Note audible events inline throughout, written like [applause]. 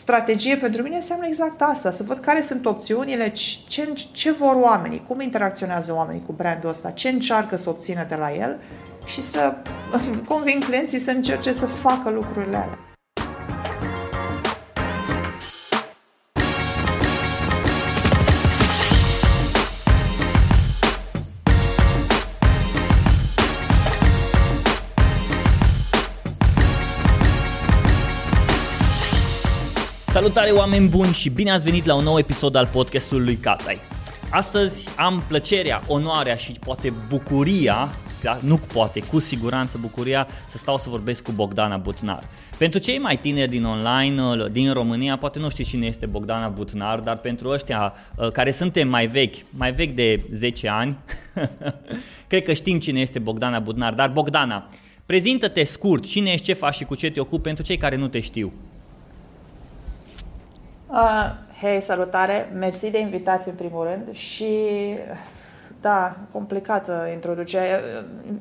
strategie pentru mine înseamnă exact asta, să văd care sunt opțiunile, ce, ce vor oamenii, cum interacționează oamenii cu brandul ăsta, ce încearcă să obțină de la el și să [laughs] conving clienții să încerce să facă lucrurile alea. Salutare oameni buni și bine ați venit la un nou episod al podcastului lui Catai. Astăzi am plăcerea, onoarea și poate bucuria, da, nu poate, cu siguranță bucuria să stau să vorbesc cu Bogdana Butnar. Pentru cei mai tineri din online, din România, poate nu știți cine este Bogdana Butnar, dar pentru ăștia uh, care suntem mai vechi, mai vechi de 10 ani, [laughs] cred că știm cine este Bogdana Butnar. Dar Bogdana, prezintă-te scurt, cine ești, ce faci și cu ce te ocupi pentru cei care nu te știu. Uh, hei, salutare! Mersi de invitație în primul rând și da, complicată introducerea.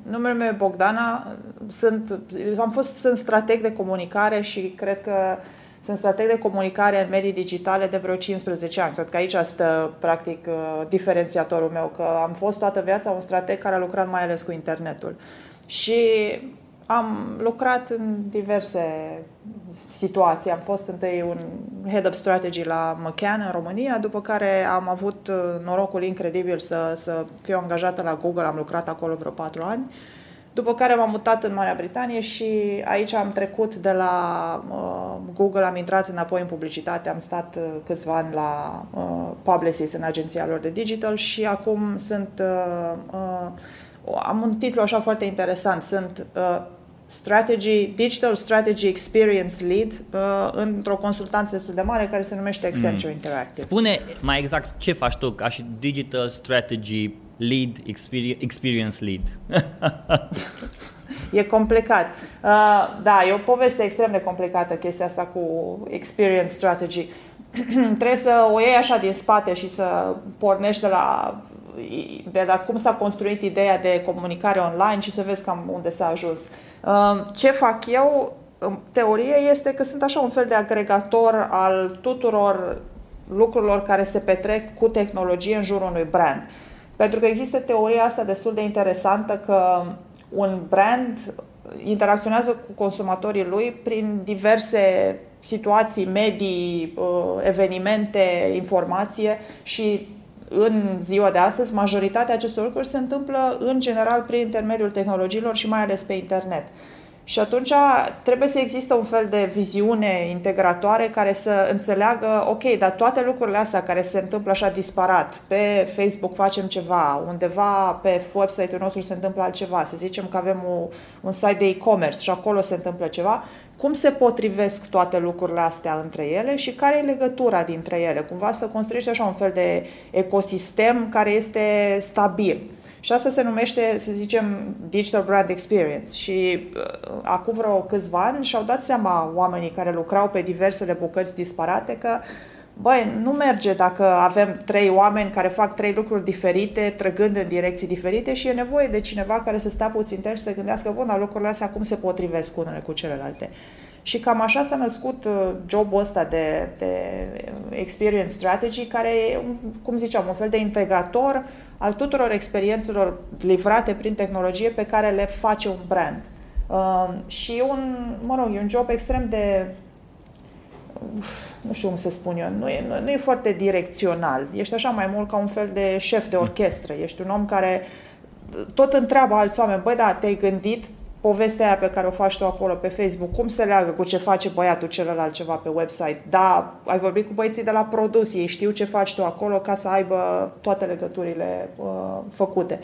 Numele meu e Bogdana, sunt, am fost, sunt strateg de comunicare și cred că sunt strateg de comunicare în medii digitale de vreo 15 ani. Cred că aici stă, practic, uh, diferențiatorul meu, că am fost toată viața un strateg care a lucrat mai ales cu internetul. Și am lucrat în diverse situații. Am fost întâi un head of strategy la McCann în România, după care am avut uh, norocul incredibil să, să fiu angajată la Google, am lucrat acolo vreo patru ani. După care m-am mutat în Marea Britanie și aici am trecut de la uh, Google, am intrat înapoi în publicitate, am stat uh, câțiva ani la uh, Publicis în agenția lor de digital. Și acum sunt uh, uh, am un titlu așa foarte interesant, sunt uh, Strategy, Digital Strategy Experience Lead uh, într-o consultanță destul de mare care se numește Accenture mm. Interactive. Spune mai exact ce faci tu ca și Digital Strategy Lead, Experience Lead. [laughs] e complicat. Uh, da, e o poveste extrem de complicată chestia asta cu Experience Strategy. [clears throat] Trebuie să o iei așa din spate și să pornești de la de la cum s-a construit ideea de comunicare online și să vezi cam unde s-a ajuns. Ce fac eu, în teorie, este că sunt așa un fel de agregator al tuturor lucrurilor care se petrec cu tehnologie în jurul unui brand. Pentru că există teoria asta destul de interesantă că un brand interacționează cu consumatorii lui prin diverse situații, medii, uh, evenimente, informație și în ziua de astăzi, majoritatea acestor lucruri se întâmplă în general prin intermediul tehnologiilor și mai ales pe internet. Și atunci trebuie să existe un fel de viziune integratoare care să înțeleagă, ok, dar toate lucrurile astea care se întâmplă așa disparat, pe Facebook facem ceva, undeva pe website-ul nostru se întâmplă altceva, să zicem că avem o, un site de e-commerce și acolo se întâmplă ceva, cum se potrivesc toate lucrurile astea între ele și care e legătura dintre ele. Cumva să construiești așa un fel de ecosistem care este stabil. Și asta se numește, să zicem, Digital Brand Experience. Și uh, acum vreo câțiva ani și-au dat seama oamenii care lucrau pe diversele bucăți disparate că băi, nu merge dacă avem trei oameni care fac trei lucruri diferite, trăgând în direcții diferite și e nevoie de cineva care să stea puțin și să gândească, bun, dar lucrurile astea cum se potrivesc unele cu celelalte. Și cam așa s-a născut uh, jobul ăsta de, de experience strategy, care e, cum ziceam, un fel de integrator al tuturor experiențelor livrate prin tehnologie pe care le face un brand. Uh, și un, mă rog, e un job extrem de nu știu cum să spun eu, nu e, nu, nu e foarte direcțional. Ești așa mai mult ca un fel de șef de orchestră. Ești un om care tot întreabă alți oameni, băi, da, te-ai gândit povestea aia pe care o faci tu acolo pe Facebook, cum se leagă cu ce face băiatul celălalt ceva pe website? Da, ai vorbit cu băieții de la produs, ei știu ce faci tu acolo ca să aibă toate legăturile uh, făcute.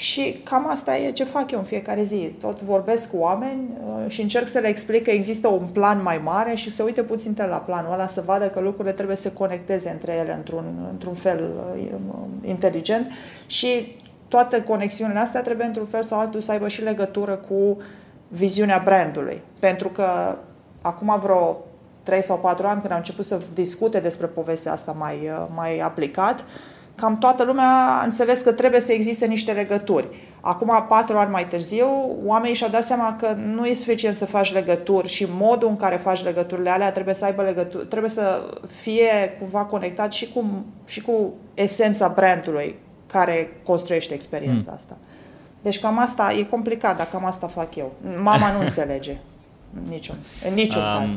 Și cam asta e ce fac eu în fiecare zi. Tot vorbesc cu oameni uh, și încerc să le explic că există un plan mai mare și să uite puțin la planul ăla, să vadă că lucrurile trebuie să se conecteze între ele într-un, într-un fel uh, inteligent și toate conexiunile astea trebuie într-un fel sau altul să aibă și legătură cu viziunea brandului. Pentru că acum vreo 3 sau 4 ani când am început să discute despre povestea asta mai, uh, mai aplicat, cam toată lumea a înțeles că trebuie să existe niște legături. Acum, patru ani mai târziu, oamenii și-au dat seama că nu e suficient să faci legături și modul în care faci legăturile alea trebuie să aibă legături, trebuie să fie cumva conectat și cu, și cu esența brandului care construiește experiența mm. asta. Deci cam asta e complicat, dar cam asta fac eu. Mama nu [laughs] înțelege. În niciun, în niciun um, caz.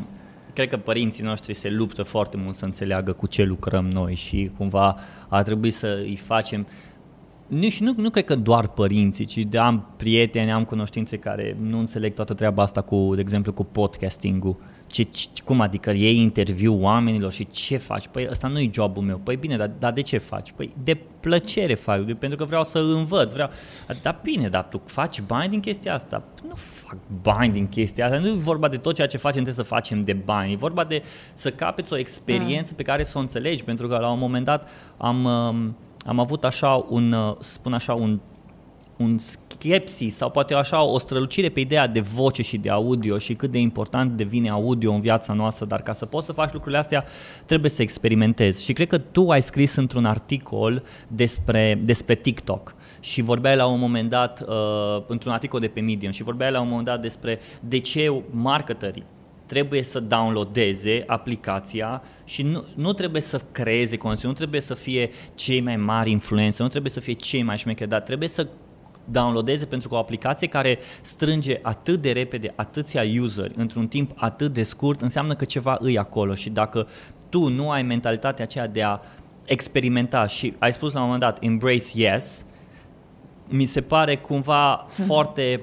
Cred că părinții noștri se luptă foarte mult să înțeleagă cu ce lucrăm noi și cumva ar trebui să îi facem nu, și nu, nu cred că doar părinții, ci de am prieteni, am cunoștințe care nu înțeleg toată treaba asta cu, de exemplu, cu podcasting-ul. Ce, ce, cum adică iei interviu oamenilor și ce faci? Păi ăsta nu e jobul meu. Păi bine, dar, dar de ce faci? Păi de plăcere fac, pentru că vreau să învăț. Vreau... Dar bine, dar tu faci bani din chestia asta? Nu fac bani din chestia asta. Nu e vorba de tot ceea ce facem trebuie să facem de bani. E vorba de să capeți o experiență mm. pe care să o înțelegi. Pentru că la un moment dat am... Um, am avut așa un, uh, spun așa, un, un skepsis sau poate așa o strălucire pe ideea de voce și de audio și cât de important devine audio în viața noastră, dar ca să poți să faci lucrurile astea trebuie să experimentezi. Și cred că tu ai scris într-un articol despre, despre TikTok și vorbeai la un moment dat, uh, într-un articol de pe Medium, și vorbeai la un moment dat despre de ce marketerii trebuie să downloadeze aplicația și nu, nu trebuie să creeze conținut, nu trebuie să fie cei mai mari influență, nu trebuie să fie cei mai șmecheri, dar trebuie să downloadeze pentru că o aplicație care strânge atât de repede atâția user într-un timp atât de scurt înseamnă că ceva îi acolo. Și dacă tu nu ai mentalitatea aceea de a experimenta și ai spus la un moment dat embrace yes, mi se pare cumva foarte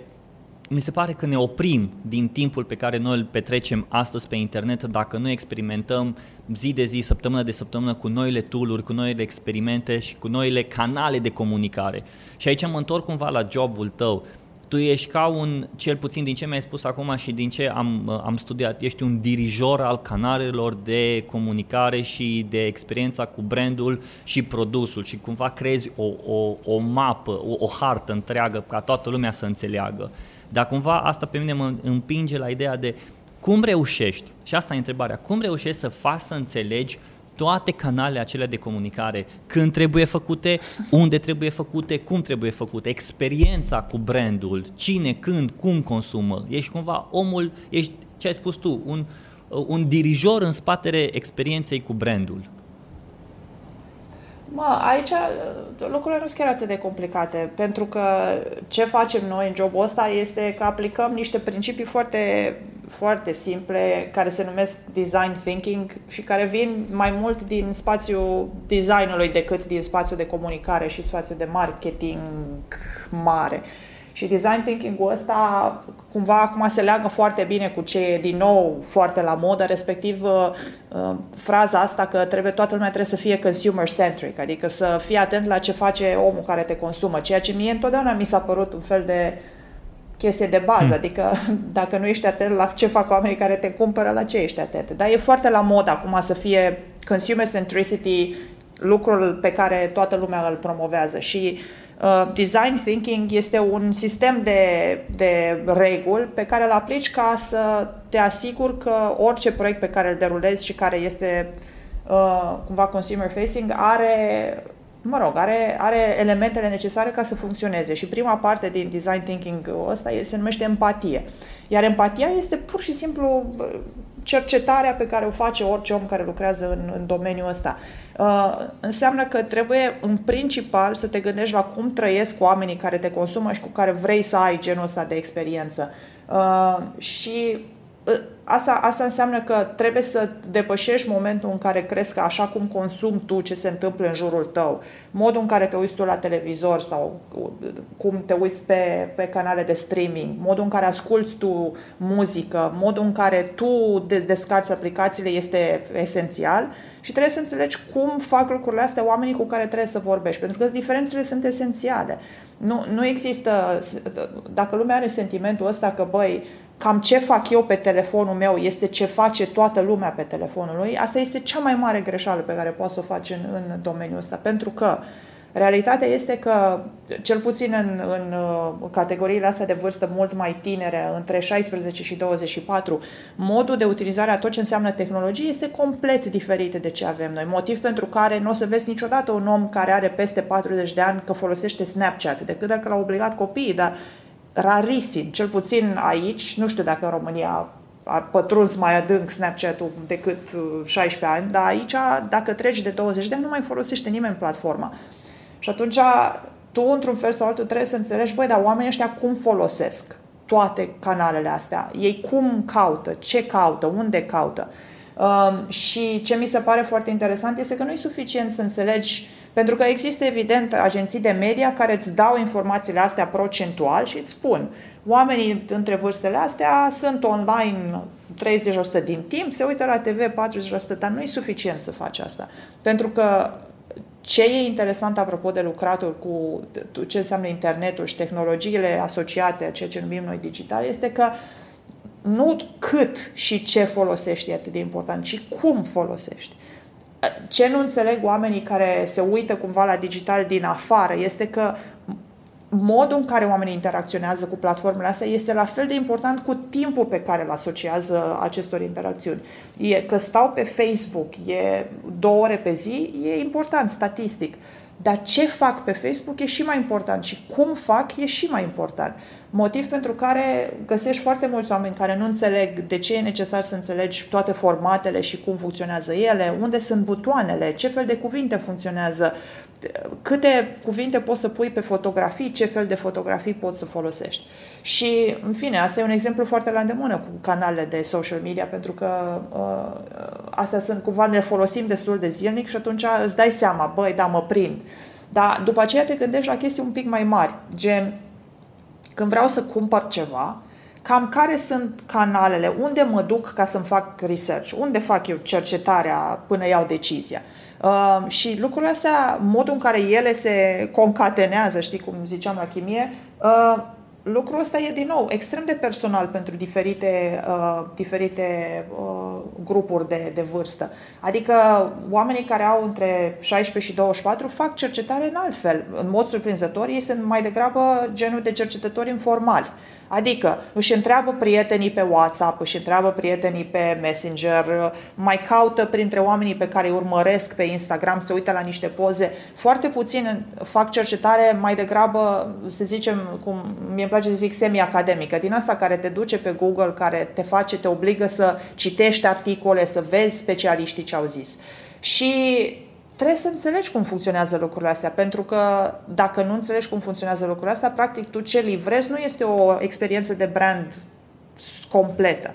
mi se pare că ne oprim din timpul pe care noi îl petrecem astăzi pe internet dacă nu experimentăm zi de zi, săptămână de săptămână cu noile tooluri, cu noile experimente și cu noile canale de comunicare. Și aici mă întorc cumva la jobul tău. Tu ești ca un, cel puțin din ce mi-ai spus acum și din ce am, am studiat, ești un dirijor al canalelor de comunicare și de experiența cu brandul și produsul și cumva crezi o, o, o mapă, o, o hartă întreagă ca toată lumea să înțeleagă. Dar cumva asta pe mine mă împinge la ideea de cum reușești, și asta e întrebarea, cum reușești să faci să înțelegi toate canalele acelea de comunicare, când trebuie făcute, unde trebuie făcute, cum trebuie făcute, experiența cu brandul, cine, când, cum consumă. Ești cumva omul, ești, ce ai spus tu, un, un dirijor în spatele experienței cu brandul. Mă, aici uh, lucrurile nu sunt chiar atât de complicate, pentru că ce facem noi în jobul ăsta este că aplicăm niște principii foarte, foarte simple care se numesc design thinking și care vin mai mult din spațiul designului decât din spațiul de comunicare și spațiul de marketing mare. Uh, și design thinking-ul ăsta cumva acum se leagă foarte bine cu ce e din nou foarte la modă, respectiv uh, uh, fraza asta că trebuie toată lumea trebuie să fie consumer-centric, adică să fii atent la ce face omul care te consumă, ceea ce mie întotdeauna mi s-a părut un fel de chestie de bază, hmm. adică [laughs] dacă nu ești atent la ce fac oamenii care te cumpără, la ce ești atent. Dar e foarte la mod acum să fie consumer centricity lucrul pe care toată lumea îl promovează și Uh, design thinking este un sistem de, de reguli pe care îl aplici ca să te asiguri că orice proiect pe care îl derulezi și care este uh, cumva consumer facing are mă rog, are, are elementele necesare ca să funcționeze. Și prima parte din design thinking ăsta se numește empatie. Iar empatia este pur și simplu cercetarea pe care o face orice om care lucrează în, în domeniul ăsta. Uh, înseamnă că trebuie, în principal, să te gândești la cum trăiesc oamenii care te consumă și cu care vrei să ai genul ăsta de experiență. Uh, și uh, asta, asta înseamnă că trebuie să depășești momentul în care crezi că așa cum consumi tu ce se întâmplă în jurul tău, modul în care te uiți tu la televizor sau cum te uiți pe, pe canale de streaming, modul în care asculți tu muzică, modul în care tu descarci aplicațiile este esențial și trebuie să înțelegi cum fac lucrurile astea oamenii cu care trebuie să vorbești, pentru că diferențele sunt esențiale. Nu, nu există, dacă lumea are sentimentul ăsta că, băi, cam ce fac eu pe telefonul meu este ce face toată lumea pe telefonul lui, asta este cea mai mare greșeală pe care poți să o faci în, în domeniul ăsta, pentru că Realitatea este că, cel puțin în, în uh, categoriile astea de vârstă mult mai tinere, între 16 și 24, modul de utilizare a tot ce înseamnă tehnologie este complet diferit de ce avem noi. Motiv pentru care nu o să vezi niciodată un om care are peste 40 de ani că folosește Snapchat, decât dacă l-au obligat copiii, dar rarisim, cel puțin aici, nu știu dacă în România a pătruns mai adânc Snapchat-ul decât 16 uh, ani, dar aici, dacă treci de 20 de ani, nu mai folosește nimeni platforma. Și atunci tu, într-un fel sau altul, trebuie să înțelegi, băi, dar oamenii ăștia cum folosesc toate canalele astea? Ei cum caută? Ce caută? Unde caută? Um, și ce mi se pare foarte interesant este că nu e suficient să înțelegi, pentru că există evident agenții de media care îți dau informațiile astea procentual și îți spun oamenii între vârstele astea sunt online 30% din timp, se uită la TV 40%, dar nu e suficient să faci asta. Pentru că ce e interesant apropo de lucratul cu ce înseamnă internetul și tehnologiile asociate, ceea ce numim noi digital, este că nu cât și ce folosești e atât de important, ci cum folosești. Ce nu înțeleg oamenii care se uită cumva la digital din afară este că modul în care oamenii interacționează cu platformele astea este la fel de important cu timpul pe care îl asociază acestor interacțiuni. E că stau pe Facebook, e două ore pe zi, e important statistic. Dar ce fac pe Facebook e și mai important și cum fac e și mai important. Motiv pentru care găsești foarte mulți oameni care nu înțeleg de ce e necesar să înțelegi toate formatele și cum funcționează ele, unde sunt butoanele, ce fel de cuvinte funcționează, câte cuvinte poți să pui pe fotografii, ce fel de fotografii poți să folosești. Și, în fine, asta e un exemplu foarte la îndemână cu canalele de social media, pentru că uh, astea sunt, cumva, ne folosim destul de zilnic și atunci îți dai seama, băi, da, mă prind. Dar după aceea te gândești la chestii un pic mai mari, gen, când vreau să cumpăr ceva, cam care sunt canalele, unde mă duc ca să-mi fac research, unde fac eu cercetarea până iau decizia. Uh, și lucrurile astea, modul în care ele se concatenează, știi cum ziceam la chimie, uh, lucrul ăsta e din nou extrem de personal pentru diferite, uh, diferite uh, grupuri de, de vârstă. Adică oamenii care au între 16 și 24 fac cercetare în alt fel. În mod surprinzător, ei sunt mai degrabă genul de cercetători informali. Adică își întreabă prietenii pe WhatsApp, își întreabă prietenii pe Messenger, mai caută printre oamenii pe care îi urmăresc pe Instagram, se uită la niște poze. Foarte puțin fac cercetare mai degrabă, să zicem, cum mi-e place să zic, semi-academică, din asta care te duce pe Google, care te face, te obligă să citești articole, să vezi specialiștii ce au zis. Și trebuie să înțelegi cum funcționează lucrurile astea, pentru că dacă nu înțelegi cum funcționează lucrurile astea, practic tu ce livrezi nu este o experiență de brand completă.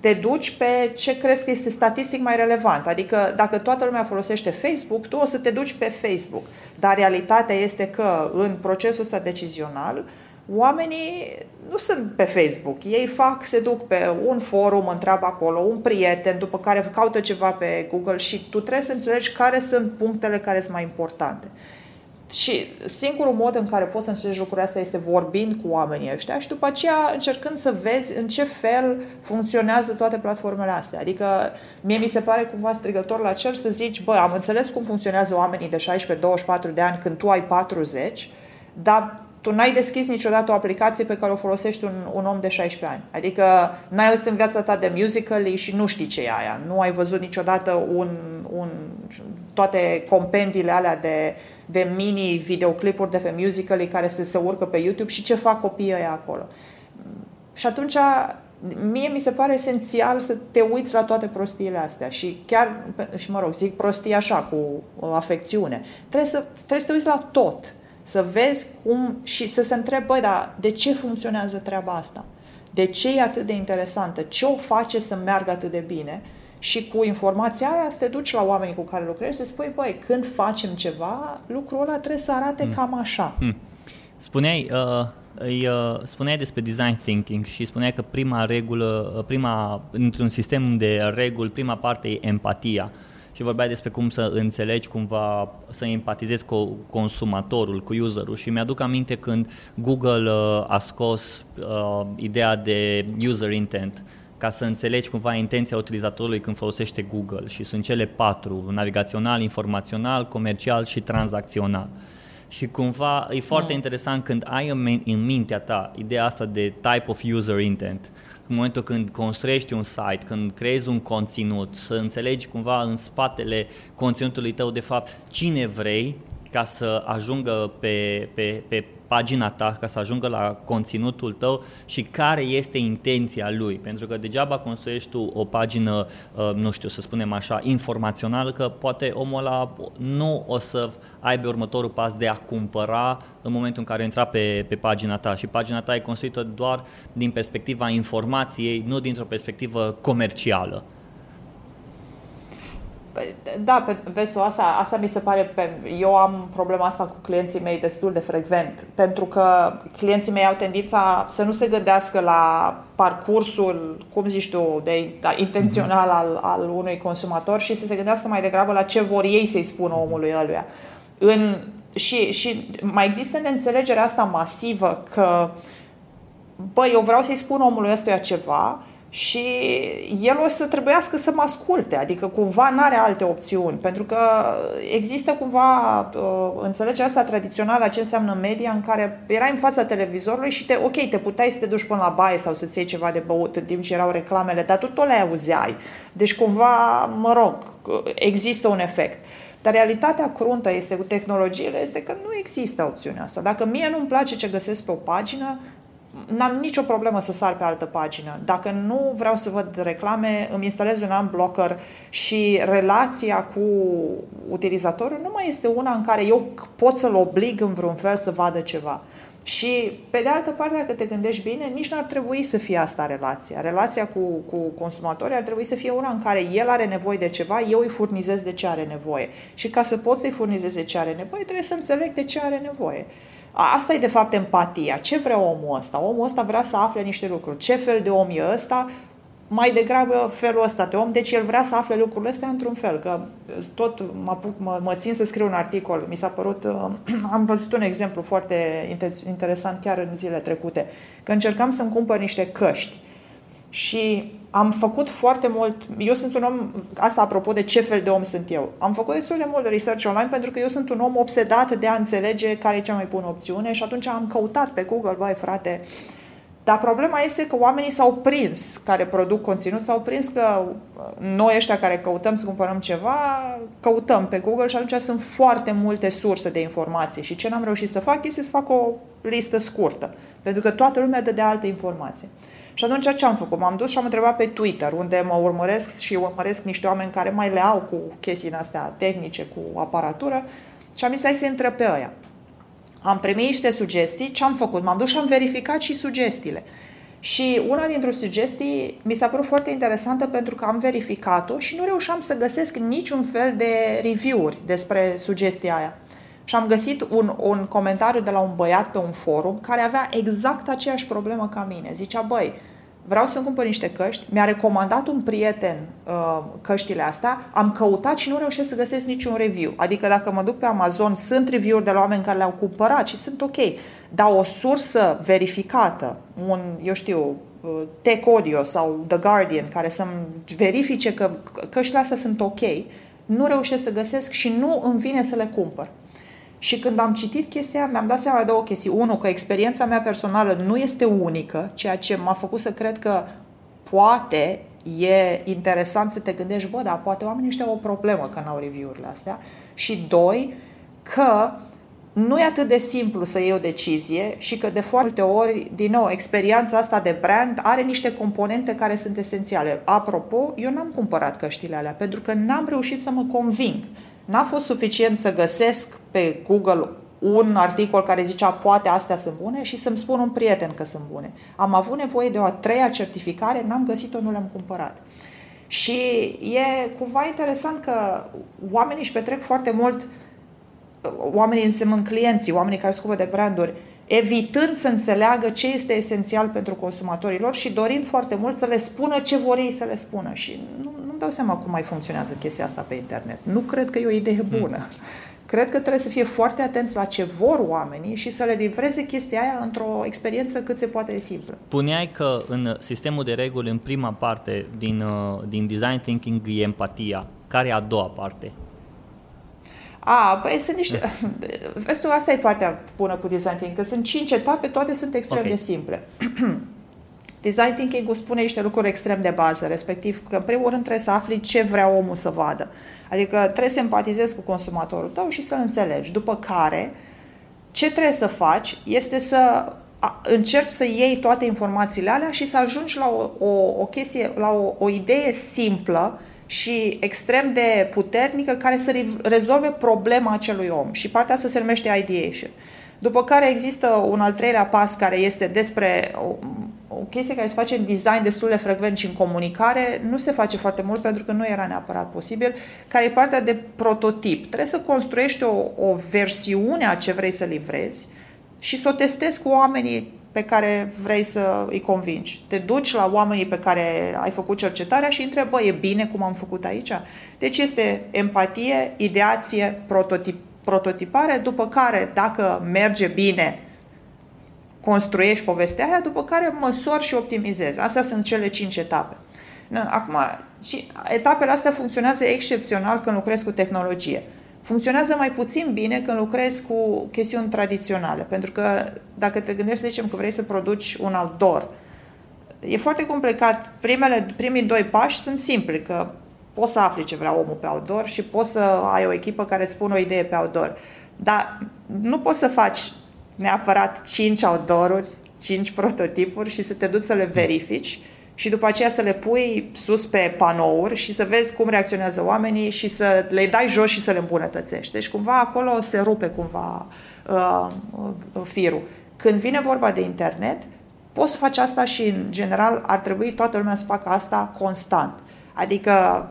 Te duci pe ce crezi că este statistic mai relevant. Adică dacă toată lumea folosește Facebook, tu o să te duci pe Facebook. Dar realitatea este că în procesul ăsta decizional, oamenii nu sunt pe Facebook. Ei fac, se duc pe un forum, întreabă acolo, un prieten, după care caută ceva pe Google și tu trebuie să înțelegi care sunt punctele care sunt mai importante. Și singurul mod în care poți să înțelegi lucrurile astea este vorbind cu oamenii ăștia și după aceea încercând să vezi în ce fel funcționează toate platformele astea. Adică mie mi se pare cumva strigător la cer să zici, bă, am înțeles cum funcționează oamenii de 16-24 de ani când tu ai 40, dar tu n-ai deschis niciodată o aplicație pe care o folosești un, un om de 16 ani. Adică n-ai auzit în viața ta de musical și nu știi ce e aia. Nu ai văzut niciodată un, un, toate compendiile alea de, de mini videoclipuri de pe musical care se, se urcă pe YouTube și ce fac copiii ăia acolo. Și atunci mie mi se pare esențial să te uiți la toate prostiile astea și chiar, și mă rog, zic prostii așa, cu afecțiune. Trebuie să, trebuie să te uiți la tot să vezi cum și să se întrebe, băi, dar de ce funcționează treaba asta? De ce e atât de interesantă? Ce o face să meargă atât de bine? Și cu informația aia să te duci la oamenii cu care lucrezi și să spui, băi, când facem ceva, lucrul ăla trebuie să arate mm. cam așa. Mm. Spuneai, uh, îi, uh, spuneai despre design thinking și spuneai că prima regulă, uh, prima, într-un sistem de reguli, prima parte e empatia. Uh, și vorbeai despre cum să înțelegi cumva, să empatizezi cu consumatorul, cu userul și mi-aduc aminte când Google uh, a scos uh, ideea de user intent ca să înțelegi cumva intenția utilizatorului când folosește Google și sunt cele patru, navigațional, informațional, comercial și tranzacțional. Și cumva e foarte mm. interesant când ai în, în mintea ta ideea asta de type of user intent, în momentul când construiești un site, când creezi un conținut, să înțelegi cumva în spatele conținutului tău de fapt cine vrei ca să ajungă pe, pe, pe pagina ta, ca să ajungă la conținutul tău și care este intenția lui. Pentru că degeaba construiești tu o pagină, uh, nu știu, să spunem așa, informațională, că poate omul ăla nu o să aibă următorul pas de a cumpăra în momentul în care intra pe, pe pagina ta și pagina ta e construită doar din perspectiva informației, nu dintr-o perspectivă comercială. Păi, da, pe, vezi tu, asta, asta mi se pare, pe, eu am problema asta cu clienții mei destul de frecvent, pentru că clienții mei au tendința să nu se gândească la parcursul, cum zici tu, de, da, intențional mhm. al, al unui consumator și să se gândească mai degrabă la ce vor ei să-i spună omului ăluia. În, și, și mai există înțelegerea asta masivă că, băi, eu vreau să-i spun omului ăstuia ceva, și el o să trebuiască să mă asculte, adică cumva nu are alte opțiuni, pentru că există cumva uh, înțelegerea asta tradițională a ce înseamnă media în care erai în fața televizorului și te, ok, te puteai să te duci până la baie sau să-ți iei ceva de băut în timp ce erau reclamele, dar tu tot le auzeai. Deci cumva, mă rog, există un efect. Dar realitatea cruntă este cu tehnologiile este că nu există opțiunea asta. Dacă mie nu-mi place ce găsesc pe o pagină, n-am nicio problemă să sar pe altă pagină. Dacă nu vreau să văd reclame, îmi instalez un blocker și relația cu utilizatorul nu mai este una în care eu pot să-l oblig în vreun fel să vadă ceva. Și, pe de altă parte, dacă te gândești bine, nici nu ar trebui să fie asta relația. Relația cu, cu consumatorii ar trebui să fie una în care el are nevoie de ceva, eu îi furnizez de ce are nevoie. Și ca să pot să-i furnizez de ce are nevoie, trebuie să înțeleg de ce are nevoie. Asta e de fapt empatia. Ce vrea omul ăsta? Omul ăsta vrea să afle niște lucruri. Ce fel de om e ăsta? Mai degrabă felul ăsta de om, deci el vrea să afle lucrurile astea într-un fel, că tot mă, apuc, mă, mă țin să scriu un articol, mi s-a părut, uh, [clears throat] am văzut un exemplu foarte interesant chiar în zilele trecute, că încercam să-mi cumpăr niște căști și am făcut foarte mult, eu sunt un om, asta apropo de ce fel de om sunt eu, am făcut destul de mult research online pentru că eu sunt un om obsedat de a înțelege care e cea mai bună opțiune și atunci am căutat pe Google, băi frate, dar problema este că oamenii s-au prins, care produc conținut, s-au prins că noi ăștia care căutăm să cumpărăm ceva, căutăm pe Google și atunci sunt foarte multe surse de informații și ce n-am reușit să fac este să fac o listă scurtă, pentru că toată lumea dă de alte informații. Și atunci ce am făcut? M-am dus și am întrebat pe Twitter, unde mă urmăresc și urmăresc niște oameni care mai le au cu chestiile astea tehnice, cu aparatură, și am zis, hai să întreb pe ăia. Am primit niște sugestii, ce am făcut? M-am dus și am verificat și sugestiile. Și una dintre sugestii mi s-a părut foarte interesantă pentru că am verificat-o și nu reușeam să găsesc niciun fel de review-uri despre sugestia aia și am găsit un, un comentariu de la un băiat pe un forum care avea exact aceeași problemă ca mine. Zicea, băi, vreau să-mi cumpăr niște căști, mi-a recomandat un prieten uh, căștile astea, am căutat și nu reușesc să găsesc niciun review. Adică dacă mă duc pe Amazon, sunt review-uri de la oameni care le-au cumpărat și sunt ok. Dar o sursă verificată, un, eu știu, uh, Tech Audio sau The Guardian, care să-mi verifice că căștile astea sunt ok, nu reușesc să găsesc și nu îmi vine să le cumpăr. Și când am citit chestia, mi-am dat seama de două chestii. Unu, că experiența mea personală nu este unică, ceea ce m-a făcut să cred că poate e interesant să te gândești, bă, dar poate oamenii ăștia au o problemă că n-au review-urile astea. Și doi, că nu e atât de simplu să iei o decizie și că de foarte ori, din nou, experiența asta de brand are niște componente care sunt esențiale. Apropo, eu n-am cumpărat căștile alea pentru că n-am reușit să mă conving N-a fost suficient să găsesc pe Google un articol care zicea poate astea sunt bune și să-mi spun un prieten că sunt bune. Am avut nevoie de o a treia certificare, n-am găsit-o, nu le-am cumpărat. Și e cumva interesant că oamenii își petrec foarte mult, oamenii însemnând clienții, oamenii care scupă de branduri, evitând să înțeleagă ce este esențial pentru consumatorilor și dorind foarte mult să le spună ce vor ei să le spună. Și nu, nu-mi dau seama cum mai funcționează chestia asta pe internet. Nu cred că e o idee hmm. bună. Hmm. Cred că trebuie să fie foarte atenți la ce vor oamenii și să le livreze chestia aia într-o experiență cât se poate de simplă. Puneai că în sistemul de reguli, în prima parte din, uh, din design thinking, e empatia. Care e a doua parte? A, băi, sunt niște... [laughs] Vezi tu, asta e partea bună cu design thinking, că sunt cinci etape, toate sunt extrem okay. de simple. [clears throat] design thinking-ul spune niște lucruri extrem de bază, respectiv că în primul rând trebuie să afli ce vrea omul să vadă. Adică trebuie să empatizezi cu consumatorul tău și să-l înțelegi. După care, ce trebuie să faci este să încerci să iei toate informațiile alea și să ajungi la o, o, o chestie, la o, o idee simplă și extrem de puternică care să rezolve problema acelui om. Și partea asta se numește ideation. După care există un al treilea pas care este despre o, o chestie care se face în design destul de frecvent și în comunicare. Nu se face foarte mult pentru că nu era neapărat posibil, care e partea de prototip. Trebuie să construiești o, o versiune a ce vrei să livrezi și să o testezi cu oamenii pe care vrei să îi convingi. Te duci la oamenii pe care ai făcut cercetarea și întrebă, e bine cum am făcut aici? Deci este empatie, ideație, prototip, prototipare, după care, dacă merge bine, construiești povestea aia, după care măsori și optimizezi. Astea sunt cele cinci etape. Acum, și etapele astea funcționează excepțional când lucrezi cu tehnologie. Funcționează mai puțin bine când lucrezi cu chestiuni tradiționale, pentru că dacă te gândești, să zicem, că vrei să produci un outdoor, e foarte complicat. Primele, primii doi pași sunt simpli, că poți să afli ce vrea omul pe outdoor și poți să ai o echipă care îți spune o idee pe outdoor. Dar nu poți să faci neapărat 5 outdoor-uri, 5 prototipuri și să te duci să le verifici și după aceea să le pui sus pe panouri și să vezi cum reacționează oamenii și să le dai jos și să le îmbunătățești. Deci cumva acolo se rupe cumva uh, uh, firul. Când vine vorba de internet, poți să faci asta și în general ar trebui toată lumea să facă asta constant. Adică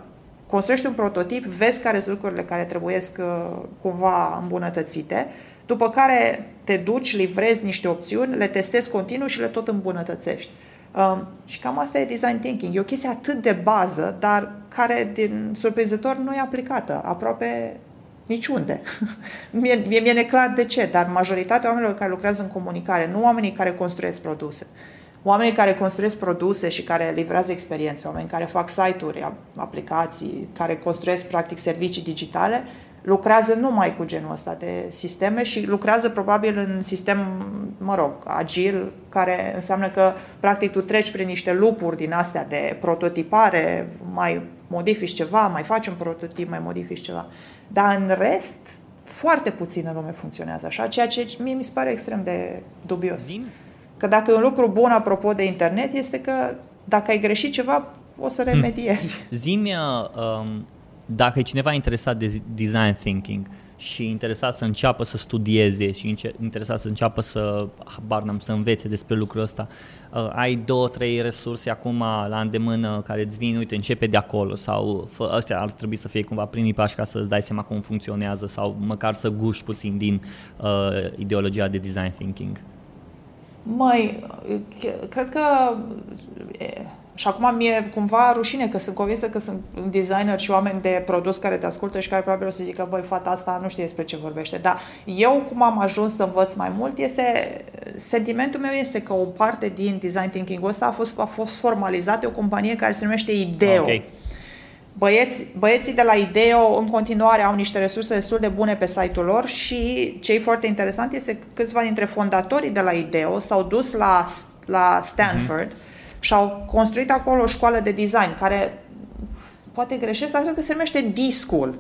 construiești un prototip, vezi care sunt lucrurile care trebuie uh, cumva îmbunătățite, după care te duci, livrezi niște opțiuni, le testezi continuu și le tot îmbunătățești. Um, și cam asta e design thinking. E o chestie atât de bază, dar care, din surprinzător, nu e aplicată aproape niciunde. [laughs] mie, mie mi-e neclar de ce, dar majoritatea oamenilor care lucrează în comunicare, nu oamenii care construiesc produse, oamenii care construiesc produse și care livrează experiențe, oameni care fac site-uri, aplicații, care construiesc practic servicii digitale, lucrează numai cu genul ăsta de sisteme și lucrează probabil în sistem, mă rog, agil, care înseamnă că practic tu treci prin niște lupuri din astea de prototipare, mai modifici ceva, mai faci un prototip, mai modifici ceva. Dar în rest, foarte puțină lume funcționează așa, ceea ce mie mi se pare extrem de dubios. Zim? Că dacă e un lucru bun apropo de internet, este că dacă ai greșit ceva, o să remediezi. Zimi, um, dacă e cineva interesat de design thinking și interesat să înceapă să studieze și interesat să înceapă să, habar n să învețe despre lucrul ăsta, uh, ai două, trei resurse acum la îndemână care îți vin, uite, începe de acolo sau fă, astea ar trebui să fie cumva primii pași ca să îți dai seama cum funcționează sau măcar să guști puțin din uh, ideologia de design thinking. Mai, cred că și acum mi-e cumva rușine că sunt convinsă că sunt designer și oameni de produs care te ascultă și care probabil o să zică, băi, fata asta nu știe despre ce vorbește. Dar eu, cum am ajuns să învăț mai mult, este, sentimentul meu este că o parte din design thinking-ul ăsta a fost, a fost formalizat de o companie care se numește Ideo. Okay. Băieți, băieții de la Ideo în continuare au niște resurse destul de bune pe site-ul lor și ce e foarte interesant este că câțiva dintre fondatorii de la Ideo s-au dus la, la Stanford mm-hmm și au construit acolo o școală de design care poate greșesc, dar cred că se numește D-School,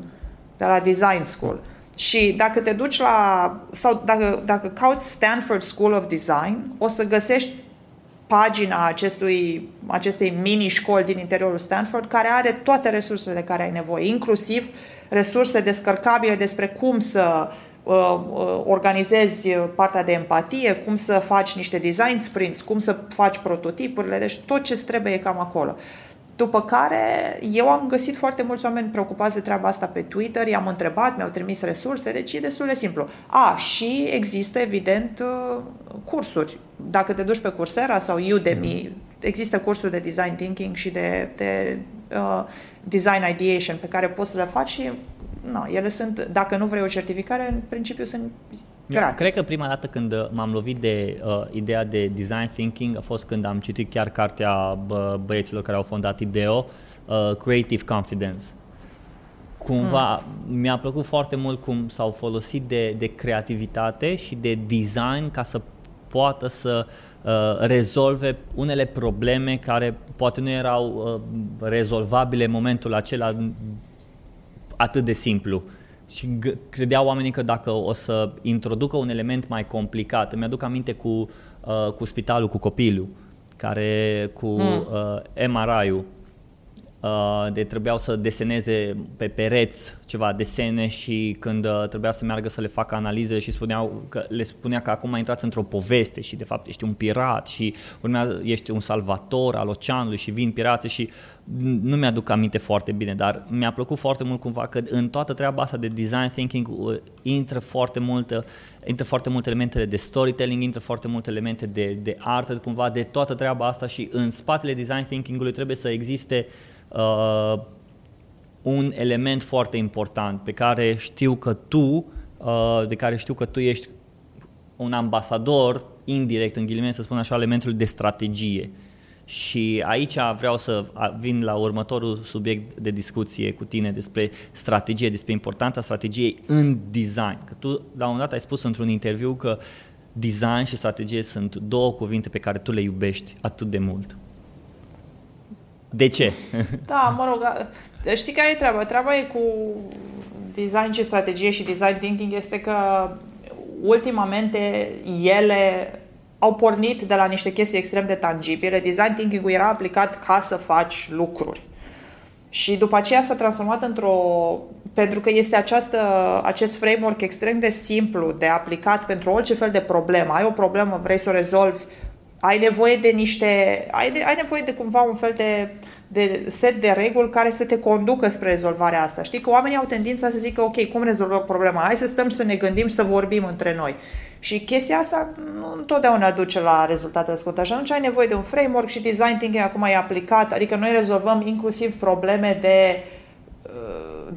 de la Design School. Și dacă te duci la, sau dacă, dacă cauți Stanford School of Design, o să găsești pagina acestui, acestei mini-școli din interiorul Stanford, care are toate resursele de care ai nevoie, inclusiv resurse descărcabile despre cum să Uh, uh, organizezi partea de empatie, cum să faci niște design sprints, cum să faci prototipurile, deci tot ce trebuie e cam acolo. După care eu am găsit foarte mulți oameni preocupați de treaba asta pe Twitter, i-am întrebat, mi-au trimis resurse, deci e destul de simplu. A, și există evident uh, cursuri. Dacă te duci pe Coursera sau Udemy, există cursuri de design thinking și de, de uh, design ideation pe care poți să le faci și no, ele sunt, dacă nu vrei o certificare, în principiu sunt gratis. Cred că prima dată când uh, m-am lovit de uh, ideea de design thinking a fost când am citit chiar cartea bă, băieților care au fondat IDEO, uh, Creative Confidence. cumva mm. mi-a plăcut foarte mult cum s-au folosit de, de creativitate și de design ca să poată să uh, rezolve unele probleme care poate nu erau uh, rezolvabile în momentul acela atât de simplu. Și g- credeau oamenii că dacă o să introducă un element mai complicat, îmi aduc aminte cu, uh, cu spitalul, cu copilul, care cu mm. uh, MRI-ul, Uh, de trebuiau să deseneze pe pereți ceva desene și când uh, trebuia să meargă să le facă analize și spuneau că, le spunea că acum intrați într-o poveste și de fapt ești un pirat și urmează, ești un salvator al oceanului și vin pirații și nu mi-aduc aminte foarte bine, dar mi-a plăcut foarte mult cumva că în toată treaba asta de design thinking uh, intră foarte mult, intră foarte multe elemente de storytelling, intră foarte multe elemente de, de artă, cumva de toată treaba asta și în spatele design thinking-ului trebuie să existe uh, uh, un element foarte important pe care știu că tu, uh, de care știu că tu ești un ambasador indirect, în ghilimele să spun așa, elementul de strategie. Și aici vreau să vin la următorul subiect de discuție cu tine despre strategie, despre importanța strategiei în design. Că tu la un moment dat ai spus într-un interviu că design și strategie sunt două cuvinte pe care tu le iubești atât de mult. De ce? Da, mă rog, știi care e treaba? Treaba e cu design și strategie și design thinking este că ultimamente ele au pornit de la niște chestii extrem de tangibile. Design thinking-ul era aplicat ca să faci lucruri. Și după aceea s-a transformat într-o... Pentru că este această, acest framework extrem de simplu de aplicat pentru orice fel de problemă. Ai o problemă, vrei să o rezolvi, ai nevoie de niște, ai, de, ai nevoie de cumva un fel de, de set de reguli care să te conducă spre rezolvarea asta. Știi că oamenii au tendința să zică, ok, cum rezolvăm problema? Hai să stăm să ne gândim și să vorbim între noi. Și chestia asta nu întotdeauna duce la rezultatele scontate. Și atunci ai nevoie de un framework și design thinking acum e aplicat, adică noi rezolvăm inclusiv probleme de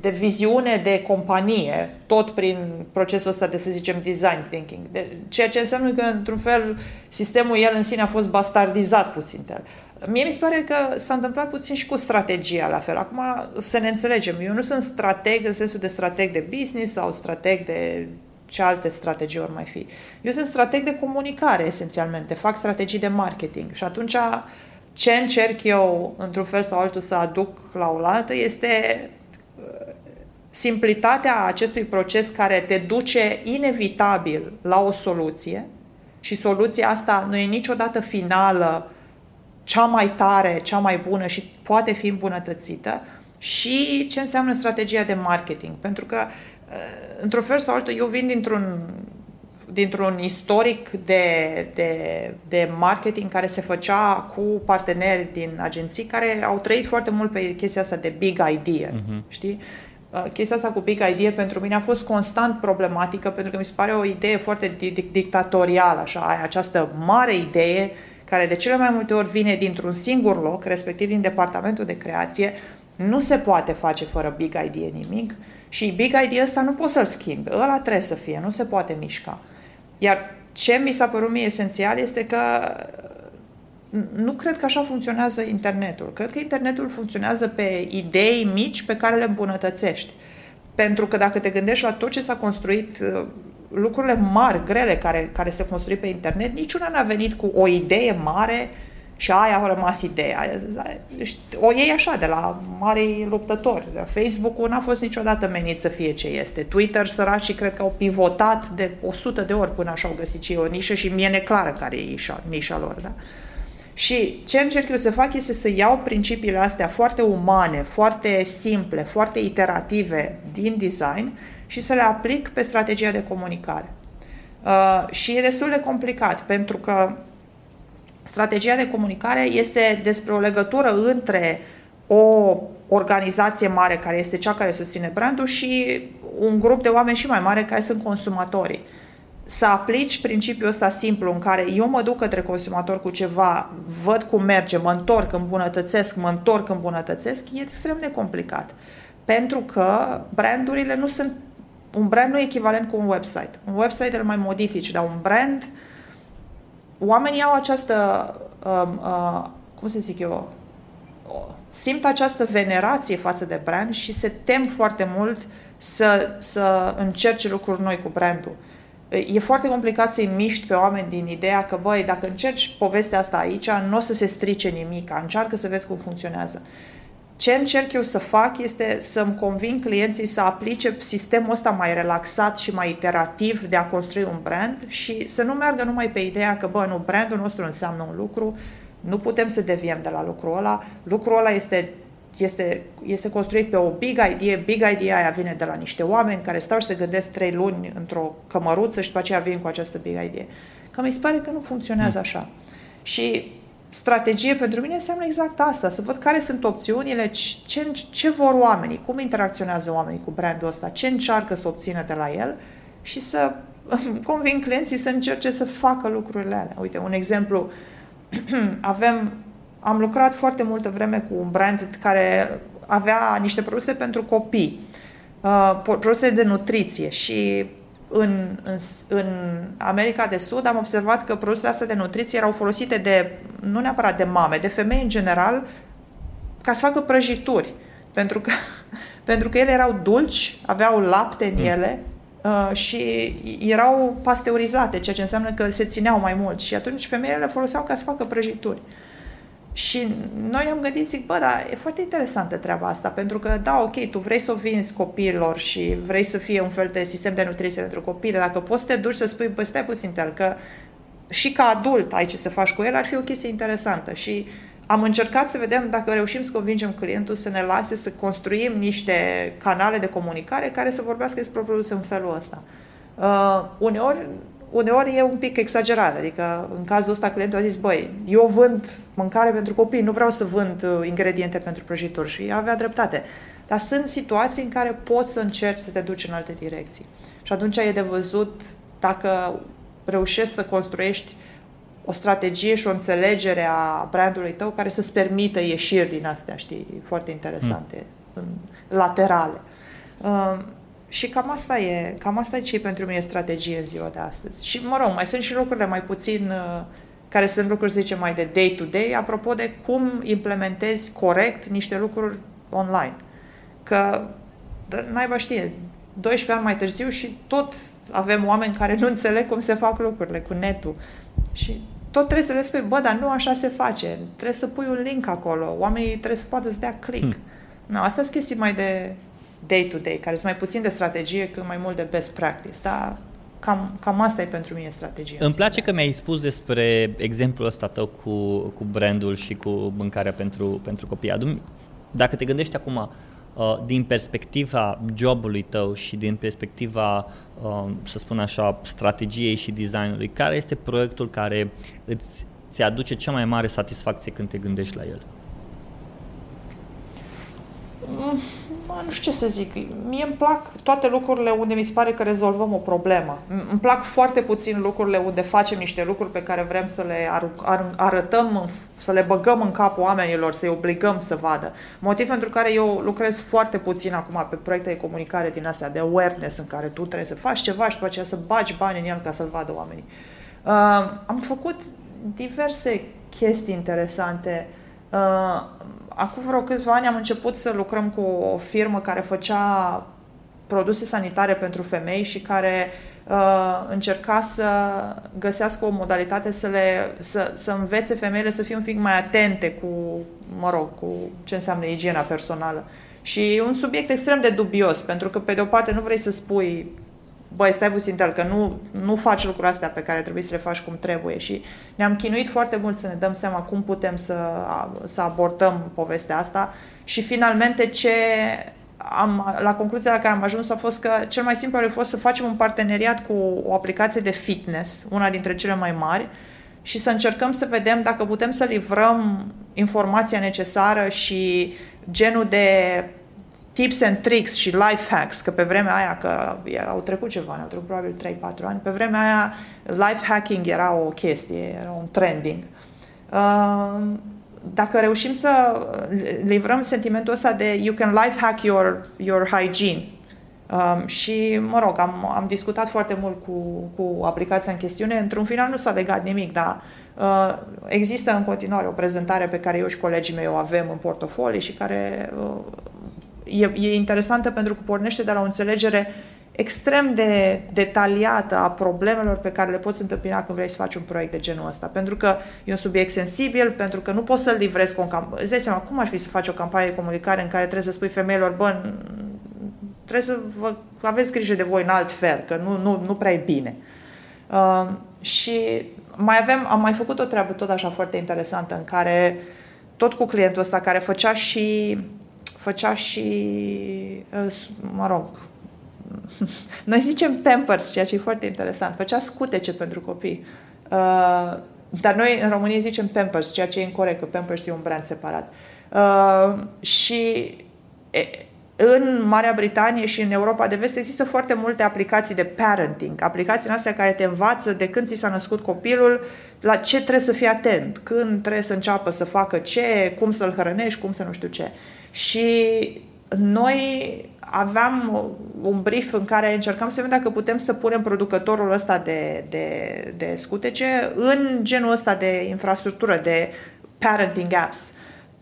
de viziune de companie, tot prin procesul ăsta de, să zicem, design thinking. De, ceea ce înseamnă că, într-un fel, sistemul el în sine a fost bastardizat puțin. Mie mi se pare că s-a întâmplat puțin și cu strategia la fel. Acum să ne înțelegem. Eu nu sunt strateg în sensul de strateg de business sau strateg de ce alte strategii ori mai fi. Eu sunt strateg de comunicare, esențialmente. Fac strategii de marketing. Și atunci ce încerc eu, într-un fel sau altul, să aduc la oaltă este simplitatea acestui proces care te duce inevitabil la o soluție și soluția asta nu e niciodată finală, cea mai tare, cea mai bună și poate fi îmbunătățită și ce înseamnă strategia de marketing. Pentru că, uh, într-un fel sau altul, eu vin dintr-un dintr-un istoric de, de, de marketing care se făcea cu parteneri din agenții care au trăit foarte mult pe chestia asta de big idea, uh-huh. știi? Uh, chestia asta cu Big Idea pentru mine a fost constant problematică pentru că mi se pare o idee foarte dictatorială, așa, ai această mare idee care de cele mai multe ori vine dintr-un singur loc, respectiv din departamentul de creație, nu se poate face fără Big Idea nimic și Big Idea ăsta nu poți să-l schimbi, ăla trebuie să fie, nu se poate mișca. Iar ce mi s-a părut mie esențial este că nu cred că așa funcționează internetul. Cred că internetul funcționează pe idei mici pe care le îmbunătățești. Pentru că dacă te gândești la tot ce s-a construit, uh, lucrurile mari, grele care, care se construi pe internet, niciuna n-a venit cu o idee mare și aia a rămas ideea. Deci, o iei așa, de la mari luptători. Facebook-ul n-a fost niciodată menit să fie ce este. Twitter, săraci, cred că au pivotat de 100 de ori până așa au găsit și o nișă și mie neclară care e nișa, nișa lor. Da? Și ce încerc eu să fac este să iau principiile astea foarte umane, foarte simple, foarte iterative din design și să le aplic pe strategia de comunicare. Uh, și e destul de complicat pentru că strategia de comunicare este despre o legătură între o organizație mare care este cea care susține brandul și un grup de oameni și mai mare care sunt consumatorii. Uh, să aplici principiul ăsta simplu în care eu mă duc către consumator cu ceva, văd cum merge, mă întorc, îmbunătățesc, mă întorc, îmbunătățesc, e extrem de complicat. Pentru că brandurile nu sunt un brand nu e echivalent cu un website. Un website îl mai modifici, dar un brand oamenii au această um, uh, cum să zic eu simt această venerație față de brand și se tem foarte mult să, să încerce lucruri noi cu brandul. E foarte complicat să-i miști pe oameni din ideea că, băi, dacă încerci povestea asta aici, nu o să se strice nimic, încearcă să vezi cum funcționează. Ce încerc eu să fac este să-mi convin clienții să aplice sistemul ăsta mai relaxat și mai iterativ de a construi un brand și să nu meargă numai pe ideea că, bă, nu, brandul nostru înseamnă un lucru, nu putem să deviem de la lucrul ăla, lucrul ăla este este, este construit pe o big idea, big idea aia vine de la niște oameni care stau și se gândesc trei luni într-o cămăruță și după aceea vin cu această big idea. Că mi se pare că nu funcționează așa. Și strategie pentru mine înseamnă exact asta, să văd care sunt opțiunile, ce, ce vor oamenii, cum interacționează oamenii cu brandul ăsta, ce încearcă să obțină de la el și să [laughs] convin clienții să încerce să facă lucrurile alea. Uite, un exemplu, [clears throat] avem, am lucrat foarte multă vreme cu un brand care avea niște produse pentru copii, uh, produse de nutriție și în, în, în America de Sud am observat că produsele astea de nutriție erau folosite de, nu neapărat de mame, de femei în general, ca să facă prăjituri. Pentru că, [laughs] pentru că ele erau dulci, aveau lapte în mm. ele uh, și erau pasteurizate, ceea ce înseamnă că se țineau mai mult. Și atunci femeile le foloseau ca să facă prăjituri. Și noi ne-am gândit, zic, bă, dar e foarte interesantă treaba asta, pentru că, da, ok, tu vrei să o vinzi copiilor și vrei să fie un fel de sistem de nutriție pentru copii, dar dacă poți să te duci să spui, bă, stai puțin, tel, că și ca adult ai ce să faci cu el, ar fi o chestie interesantă. Și am încercat să vedem dacă reușim să convingem clientul să ne lase să construim niște canale de comunicare care să vorbească despre produse în felul ăsta. Uh, uneori uneori e un pic exagerat, adică în cazul ăsta clientul a zis, băi, eu vând mâncare pentru copii, nu vreau să vând uh, ingrediente pentru prăjituri și avea dreptate. Dar sunt situații în care poți să încerci să te duci în alte direcții. Și atunci e de văzut dacă reușești să construiești o strategie și o înțelegere a brandului tău care să-ți permită ieșiri din astea, știi, foarte interesante, mm. laterale. Uh, și cam asta e, cam asta e ce pentru mine strategie în ziua de astăzi. Și, mă rog, mai sunt și lucrurile mai puțin, uh, care sunt lucruri, să zicem, mai de day-to-day, apropo de cum implementezi corect niște lucruri online. Că, naiba știe, 12 ani mai târziu și tot avem oameni care nu înțeleg cum se fac lucrurile cu netul. Și tot trebuie să le spui, bă, dar nu așa se face. Trebuie să pui un link acolo. Oamenii trebuie să poată să dea click. Hmm. No, asta sunt chestii mai de day-to-day, care sunt mai puțin de strategie, cât mai mult de best practice, dar cam, cam asta e pentru mine strategia. Îmi place că mi-ai spus despre exemplul ăsta tău cu, cu brandul și cu mâncarea pentru, pentru copii. Dacă te gândești acum uh, din perspectiva jobului tău și din perspectiva, uh, să spun așa, strategiei și designului, care este proiectul care îți ți aduce cea mai mare satisfacție când te gândești la el? Mm nu știu ce să zic, mie îmi plac toate lucrurile unde mi se pare că rezolvăm o problemă. Îmi plac foarte puțin lucrurile unde facem niște lucruri pe care vrem să le ar- arătăm, să le băgăm în capul oamenilor, să-i obligăm să vadă. Motiv pentru care eu lucrez foarte puțin acum pe proiecte de comunicare din astea, de awareness, în care tu trebuie să faci ceva și după aceea să bagi bani în el ca să-l vadă oamenii. Uh, am făcut diverse chestii interesante. Uh, acum vreo câțiva ani am început să lucrăm cu o firmă care făcea produse sanitare pentru femei și care uh, încerca să găsească o modalitate să, le, să, să învețe femeile să fie un pic mai atente cu, mă rog, cu ce înseamnă igiena personală. Și e un subiect extrem de dubios, pentru că pe de o parte nu vrei să spui băi, stai puțin, tel, că nu, nu faci lucrurile astea pe care trebuie să le faci cum trebuie. Și ne-am chinuit foarte mult să ne dăm seama cum putem să, să abordăm povestea asta. Și finalmente ce am, la concluzia la care am ajuns a fost că cel mai simplu ar fi fost să facem un parteneriat cu o aplicație de fitness, una dintre cele mai mari, și să încercăm să vedem dacă putem să livrăm informația necesară și genul de tips and tricks și life hacks, că pe vremea aia, că au trecut ceva au trecut probabil 3-4 ani, pe vremea aia life hacking era o chestie, era un trending. Uh, dacă reușim să livrăm sentimentul ăsta de you can life hack your, your hygiene, Um, și, mă rog, am, am discutat foarte mult cu, cu aplicația în chestiune. Într-un final nu s-a legat nimic, dar Uh, există în continuare o prezentare pe care eu și colegii mei o avem în portofolii și care uh, e, e interesantă pentru că pornește de la o înțelegere extrem de detaliată a problemelor pe care le poți întâmpina când vrei să faci un proiect de genul ăsta. Pentru că e un subiect sensibil, pentru că nu poți să-l livrezi cu o campanie. Îți dai seama, cum ar fi să faci o campanie de comunicare în care trebuie să spui femeilor, bă, trebuie să vă, aveți grijă de voi în alt fel, că nu, nu, nu prea e bine. Uh, și mai avem, am mai făcut o treabă tot așa foarte interesantă în care tot cu clientul ăsta care făcea și făcea și uh, mă rog [laughs] noi zicem Pampers, ceea ce e foarte interesant. Făcea scutece pentru copii. Uh, dar noi în România zicem Pampers, ceea ce e incorrect, că Pampers e un brand separat. Uh, și e, în Marea Britanie și în Europa de Vest există foarte multe aplicații de parenting, aplicații astea care te învață de când ți s-a născut copilul, la ce trebuie să fii atent, când trebuie să înceapă să facă ce, cum să-l hrănești, cum să nu știu ce. Și noi aveam un brief în care încercam să vedem dacă putem să punem producătorul ăsta de, de, de scutece în genul ăsta de infrastructură, de parenting apps.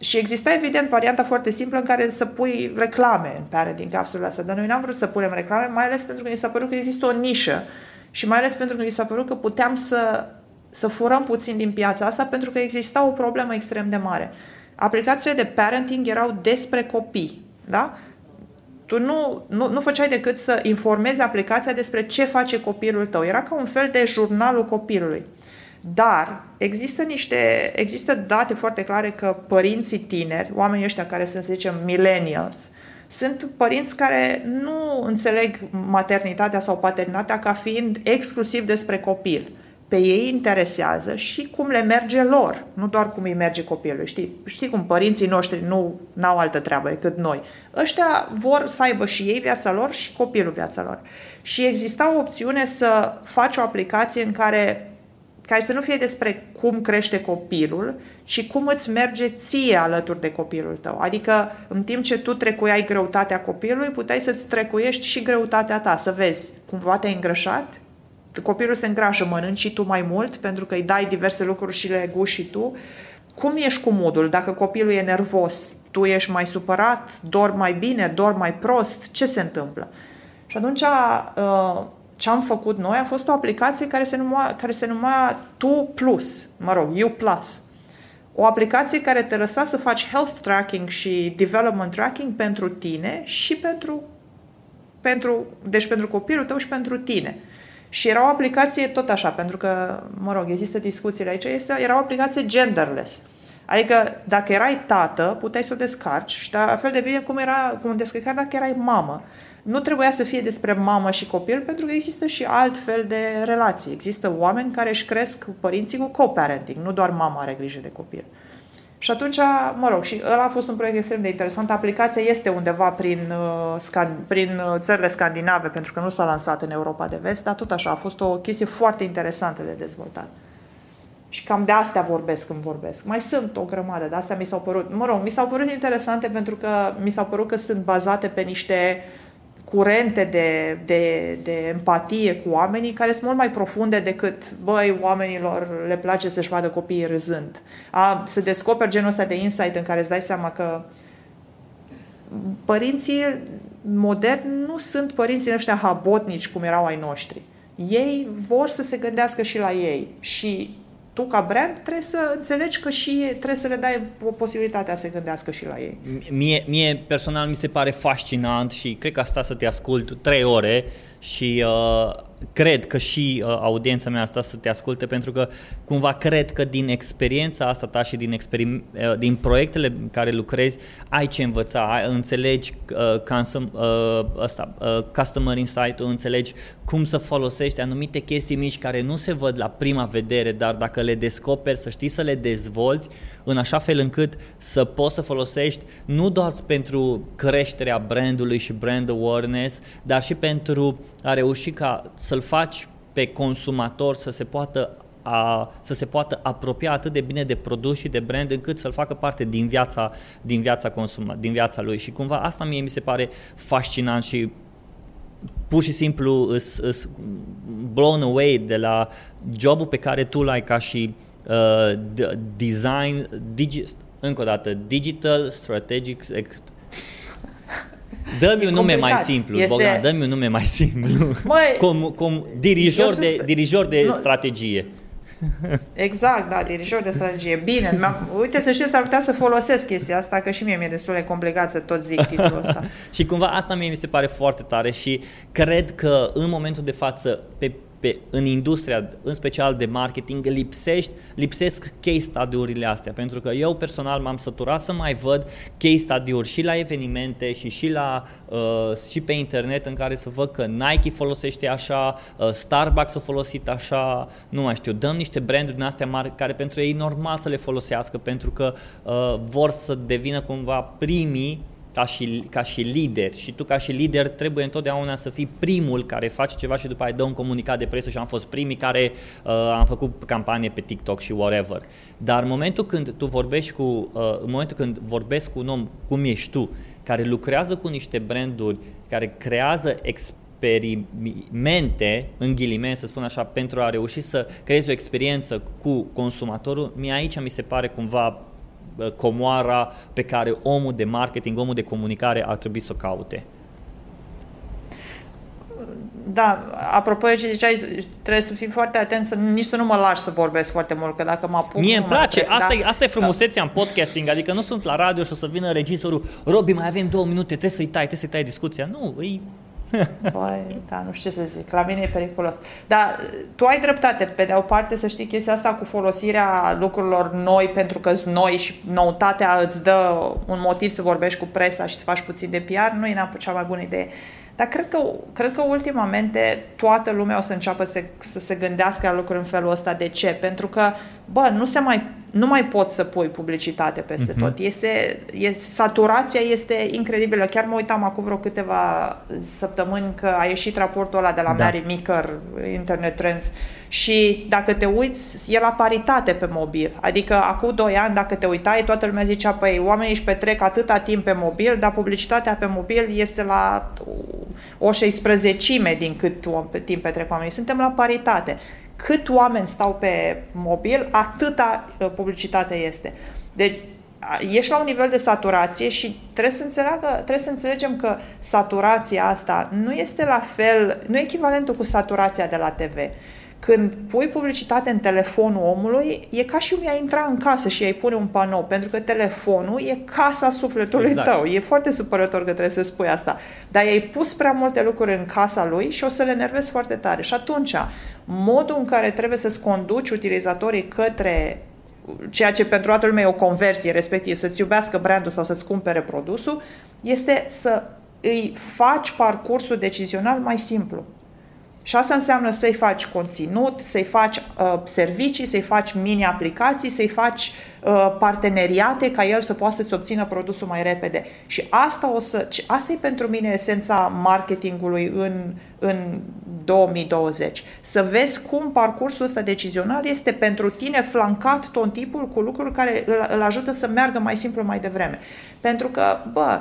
Și exista evident varianta foarte simplă în care să pui reclame în parenting apps-urile astea, dar noi n-am vrut să punem reclame, mai ales pentru că ni s-a părut că există o nișă și mai ales pentru că ni s-a părut că puteam să, să furăm puțin din piața asta pentru că exista o problemă extrem de mare. Aplicațiile de parenting erau despre copii, da? tu nu, nu, nu făceai decât să informezi aplicația despre ce face copilul tău. Era ca un fel de jurnalul copilului. Dar există niște, există date foarte clare că părinții tineri, oamenii ăștia care sunt, să zicem, millennials, sunt părinți care nu înțeleg maternitatea sau paternitatea ca fiind exclusiv despre copil pe ei interesează și cum le merge lor, nu doar cum îi merge copilului. Știi, știi cum părinții noștri nu au altă treabă decât noi. Ăștia vor să aibă și ei viața lor și copilul viața lor. Și exista o opțiune să faci o aplicație în care, care să nu fie despre cum crește copilul, ci cum îți merge ție alături de copilul tău. Adică, în timp ce tu trecuiai greutatea copilului, puteai să-ți trecuiești și greutatea ta, să vezi cumva te-ai îngrășat, copilul se îngrașă, mănânci și tu mai mult pentru că îi dai diverse lucruri și le guși și tu. Cum ești cu modul? Dacă copilul e nervos, tu ești mai supărat, dor mai bine, dor mai prost, ce se întâmplă? Și atunci uh, ce am făcut noi a fost o aplicație care se numea, care se numea Tu Plus, mă rog, U Plus. O aplicație care te lăsa să faci health tracking și development tracking pentru tine și pentru, pentru deci pentru copilul tău și pentru tine. Și era o aplicație tot așa, pentru că, mă rog, există discuțiile aici, este, era o aplicație genderless. Adică dacă erai tată, puteai să o descarci și la fel de bine cum era, cum descărcai dacă erai mamă. Nu trebuia să fie despre mamă și copil, pentru că există și alt fel de relații. Există oameni care își cresc părinții cu co-parenting, nu doar mama are grijă de copil. Și atunci, mă rog, și ăla a fost un proiect extrem de interesant. Aplicația este undeva prin, uh, scan, prin uh, țările scandinave, pentru că nu s-a lansat în Europa de Vest, dar tot așa, a fost o chestie foarte interesantă de dezvoltat. Și cam de astea vorbesc când vorbesc. Mai sunt o grămadă, de astea mi s-au părut, mă rog, mi s-au părut interesante pentru că mi s-au părut că sunt bazate pe niște uh, curente de, de, de empatie cu oamenii care sunt mult mai profunde decât, băi, oamenilor le place să-și vadă copiii râzând. A, să descoperi genul ăsta de insight în care îți dai seama că părinții moderni nu sunt părinții ăștia habotnici cum erau ai noștri. Ei vor să se gândească și la ei și tu ca brand trebuie să înțelegi că și trebuie să le dai o posibilitate să se gândească și la ei. Mie, mie personal mi se pare fascinant și cred că asta să te ascult trei ore și uh, cred că și uh, audiența mea asta să te asculte pentru că cumva cred că din experiența asta ta și din, experim- uh, din proiectele în care lucrezi ai ce învăța, ai, înțelegi uh, consum, uh, asta, uh, customer insight-ul, înțelegi cum să folosești anumite chestii mici care nu se văd la prima vedere, dar dacă le descoperi să știi să le dezvolți în așa fel încât să poți să folosești nu doar pentru creșterea brandului și brand awareness, dar și pentru a reuși ca să-l faci pe consumator să se poată a, să se poată apropia atât de bine de produs și de brand încât să-l facă parte din viața, din viața, consuma, din viața lui. Și cumva asta mie mi se pare fascinant și pur și simplu îs, îs blown away de la jobul pe care tu l-ai ca și uh, design, digi, încă o dată, digital strategic ex, Dă-mi un nume mai simplu, este... Bogdan, dă-mi un nume mai simplu. Măi, cum, cum dirijor, de, sunt... dirijor de nu. strategie. Exact, da, dirijor de strategie. Bine, uite să știți, s-ar putea să folosesc chestia asta, că și mie mi-e destul de complicat să tot zic titlul ăsta. [laughs] și cumva asta mie mi se pare foarte tare și cred că în momentul de față, pe pe, în industria, în special de marketing, lipsești, lipsesc case study-urile astea, pentru că eu personal m-am săturat să mai văd case study-uri și la evenimente și și, la, uh, și pe internet în care să văd că Nike folosește așa, uh, Starbucks a folosit așa, nu mai știu, dăm niște branduri din astea mari care pentru ei e normal să le folosească pentru că uh, vor să devină cumva primii ca și, ca și lider și tu ca și lider trebuie întotdeauna să fii primul care face ceva și după aia dă un comunicat de presă și am fost primii care uh, am făcut campanie pe TikTok și whatever. Dar în momentul când tu vorbești cu, uh, în momentul când vorbesc cu un om cum ești tu, care lucrează cu niște branduri, care creează experimente, în ghilimeni să spun așa, pentru a reuși să creezi o experiență cu consumatorul, mie aici mi se pare cumva comoara pe care omul de marketing, omul de comunicare ar trebui să o caute. Da, apropo de ce ziceai, trebuie să fii foarte atent să nici să nu mă lași să vorbesc foarte mult, că dacă mă apuc... Mie îmi place, asta, da? e, asta e frumusețea da. în podcasting, adică nu sunt la radio și o să vină regizorul, Robi, mai avem două minute, trebuie să-i tai, trebuie să-i tai discuția. Nu, îi [laughs] Băi, da, nu știu ce să zic, la mine e periculos. Dar tu ai dreptate, pe de o parte să știi chestia asta cu folosirea lucrurilor noi pentru că sunt noi și noutatea îți dă un motiv să vorbești cu presa și să faci puțin de PR, nu e cea mai bună idee. Dar cred că, cred că ultimamente toată lumea o să înceapă să, să se gândească la lucruri în felul ăsta. De ce? Pentru că, bă, nu se mai nu mai poți să pui publicitate peste uh-huh. tot. Este, este, saturația este incredibilă. Chiar mă uitam acum vreo câteva săptămâni că a ieșit raportul ăla de la da. Mary Meeker, Internet Trends, și dacă te uiți, e la paritate pe mobil. Adică acum 2 ani, dacă te uitai, toată lumea zicea, păi oamenii își petrec atâta timp pe mobil, dar publicitatea pe mobil este la o 16 din cât timp petrec oamenii. Suntem la paritate cât oameni stau pe mobil, atâta uh, publicitate este. Deci, ești la un nivel de saturație și trebuie să, înțeleagă, trebuie să înțelegem că saturația asta nu este la fel, nu e echivalentul cu saturația de la TV. Când pui publicitate în telefonul omului, e ca și cum i-ai intra în casă și ai pune un panou, pentru că telefonul e casa sufletului exact. tău. E foarte supărător că trebuie să spui asta. Dar i-ai pus prea multe lucruri în casa lui și o să le enervezi foarte tare. Și atunci, modul în care trebuie să-ți conduci utilizatorii către ceea ce pentru toată lumea e o conversie, respectiv să-ți iubească brandul sau să-ți cumpere produsul, este să îi faci parcursul decizional mai simplu. Și asta înseamnă să-i faci conținut, să-i faci uh, servicii, să-i faci mini-aplicații, să-i faci uh, parteneriate ca el să poată să-ți obțină produsul mai repede. Și asta, o să, asta e pentru mine esența marketingului în, în 2020. Să vezi cum parcursul ăsta decizional este pentru tine flancat tot timpul cu lucruri care îl, îl ajută să meargă mai simplu mai devreme. Pentru că, bă,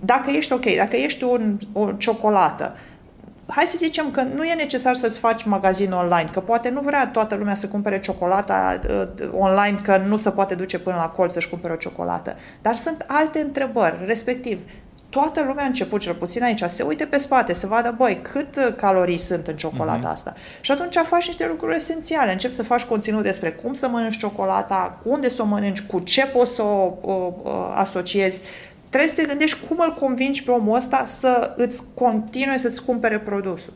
dacă ești ok, dacă ești un, o ciocolată, uh, hai să zicem că nu e necesar să-ți faci magazin online, că poate nu vrea toată lumea să cumpere ciocolata uh, online, că nu se poate duce până la colț să-și cumpere o ciocolată. Dar sunt alte întrebări, respectiv, toată lumea a început, cel puțin aici, se uite pe spate, să vadă, băi, cât uh, calorii sunt în ciocolata uh-huh. asta. Și atunci faci niște lucruri esențiale. Încep să faci conținut despre cum să mănânci ciocolata, unde să o mănânci, cu ce poți să o, o, o asociezi, trebuie să te gândești cum îl convingi pe omul ăsta să îți continue să-ți cumpere produsul.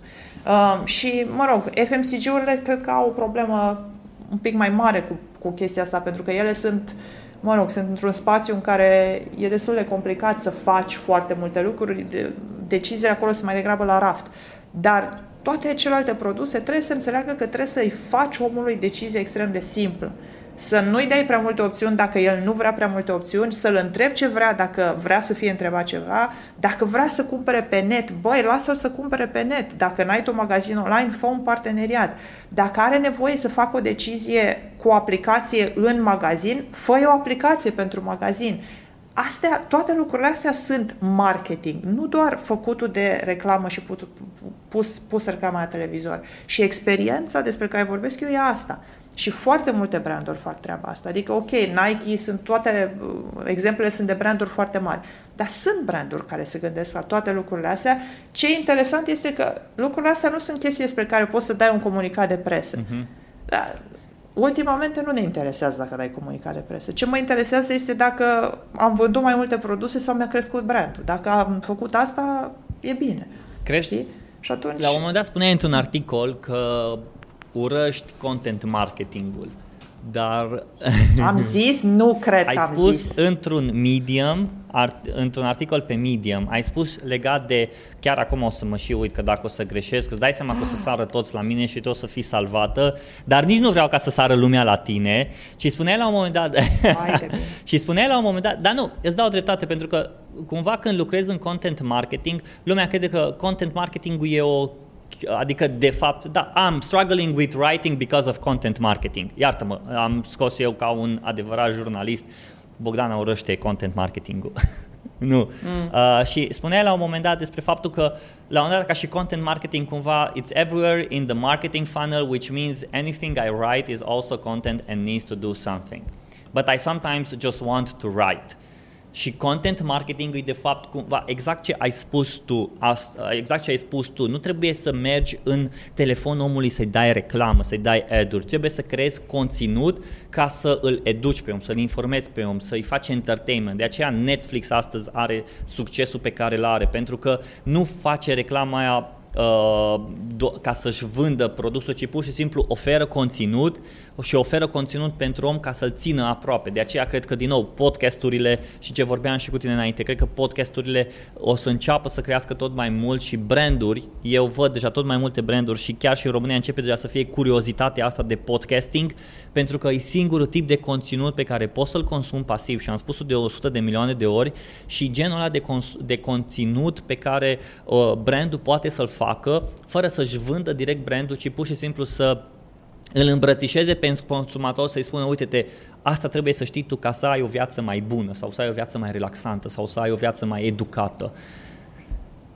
Uh, și, mă rog, FMCG-urile cred că au o problemă un pic mai mare cu, cu chestia asta, pentru că ele sunt, mă rog, sunt într-un spațiu în care e destul de complicat să faci foarte multe lucruri, de, deciziile acolo sunt mai degrabă la raft. Dar toate celelalte produse trebuie să înțeleagă că trebuie să-i faci omului decizie extrem de simplă să nu-i dai prea multe opțiuni dacă el nu vrea prea multe opțiuni, să-l întrebi ce vrea dacă vrea să fie întrebat ceva, dacă vrea să cumpere pe net, băi, lasă-l să cumpere pe net. Dacă n-ai tu magazin online, fă un parteneriat. Dacă are nevoie să facă o decizie cu o aplicație în magazin, fă o aplicație pentru magazin. Astea, toate lucrurile astea sunt marketing, nu doar făcutul de reclamă și pus, pus, pus reclama la televizor. Și experiența despre care vorbesc eu e asta Și foarte multe branduri fac treaba asta. Adică, ok, Nike sunt toate, uh, exemplele sunt de branduri foarte mari, dar sunt branduri care se gândesc la toate lucrurile astea. Ce e interesant este că lucrurile astea nu sunt chestii despre care poți să dai un comunicat de presă. Uh-huh. Dar ultimamente nu ne interesează dacă dai comunicat de presă. Ce mă interesează este dacă am vândut mai multe produse sau mi-a crescut brandul. Dacă am făcut asta, e bine. Crezi? Știi? Și atunci... La un moment dat spuneai într-un articol că urăști content marketingul. Dar... Am [laughs] zis? Nu cred ai că am spus zis. într-un medium, art, într-un articol pe Medium, ai spus legat de, chiar acum o să mă și uit că dacă o să greșesc, îți dai seama că o să sară toți la mine și tu o să fii salvată, dar nici nu vreau ca să sară lumea la tine, și spuneai la un moment dat, [laughs] și spuneai la un moment dat, dar nu, îți dau dreptate pentru că cumva când lucrezi în content marketing, lumea crede că content marketing e o adică de fapt, da, I'm struggling with writing because of content marketing. Iartă-mă, am scos eu ca un adevărat jurnalist, Bogdana urăște content marketing-ul. [laughs] nu. Mm. Uh, și spunea la un moment dat despre faptul că la un moment dat ca și content marketing cumva it's everywhere in the marketing funnel which means anything I write is also content and needs to do something. But I sometimes just want to write. Și content marketing e de fapt cumva exact ce ai spus tu, exact ce ai spus tu. Nu trebuie să mergi în telefonul omului să-i dai reclamă, să-i dai ad-uri. Trebuie să creezi conținut ca să îl educi pe om, să-l informezi pe om, să-i faci entertainment. De aceea Netflix astăzi are succesul pe care îl are, pentru că nu face reclama aia uh, do- ca să-și vândă produsul, ci pur și simplu oferă conținut și oferă conținut pentru om ca să-l țină aproape. De aceea cred că, din nou, podcasturile și ce vorbeam și cu tine înainte, cred că podcasturile o să înceapă să crească tot mai mult și branduri, eu văd deja tot mai multe branduri și chiar și în România începe deja să fie curiozitatea asta de podcasting, pentru că e singurul tip de conținut pe care poți să-l consumi pasiv și am spus-o de 100 de milioane de ori și genul ăla de, cons- de conținut pe care uh, brandul poate să-l facă fără să-și vândă direct brandul, ci pur și simplu să îl îmbrățișeze pe consumator să-i spună, uite-te, asta trebuie să știi tu ca să ai o viață mai bună sau să ai o viață mai relaxantă sau să ai o viață mai educată.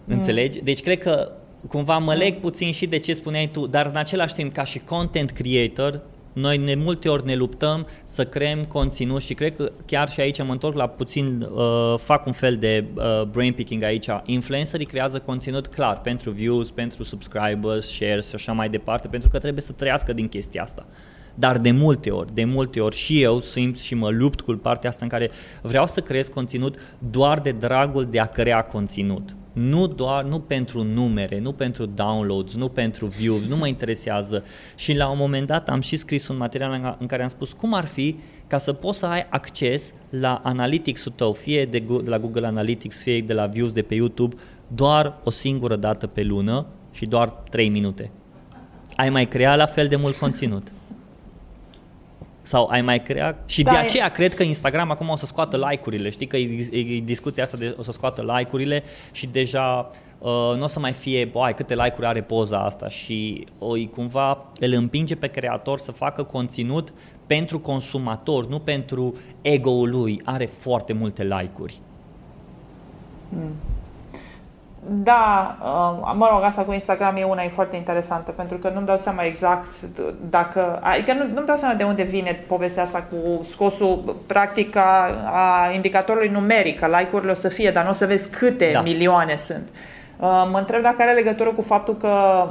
Mm. Înțelegi? Deci cred că cumva mă leg puțin și de ce spuneai tu, dar în același timp ca și content creator noi de multe ori ne luptăm să creăm conținut și cred că chiar și aici mă întorc la puțin, uh, fac un fel de uh, brain picking aici. Influencerii creează conținut clar pentru views, pentru subscribers, shares și așa mai departe, pentru că trebuie să trăiască din chestia asta. Dar de multe ori, de multe ori și eu simt și mă lupt cu partea asta în care vreau să creez conținut doar de dragul de a crea conținut nu doar, nu pentru numere, nu pentru downloads, nu pentru views, nu mă interesează. Și la un moment dat am și scris un material în care am spus cum ar fi ca să poți să ai acces la analytics-ul tău, fie de, de la Google Analytics, fie de la views de pe YouTube, doar o singură dată pe lună și doar 3 minute. Ai mai crea la fel de mult conținut. Sau ai mai crea? Și da, de aceea e... cred că Instagram acum o să scoată like-urile. Știi că e, e discuția asta de o să scoată like-urile și deja uh, nu o să mai fie, boai, câte like-uri are poza asta și o, cumva îl împinge pe creator să facă conținut pentru consumator, nu pentru ego-ul lui. Are foarte multe like-uri. Mm. Da, uh, mă rog, asta cu Instagram e una e foarte interesantă, pentru că nu-mi dau seama exact dacă... Adică nu, nu-mi dau seama de unde vine povestea asta cu scosul, practic, a, a indicatorului numeric, că like-urile o să fie, dar nu o să vezi câte da. milioane sunt. Uh, mă întreb dacă are legătură cu faptul că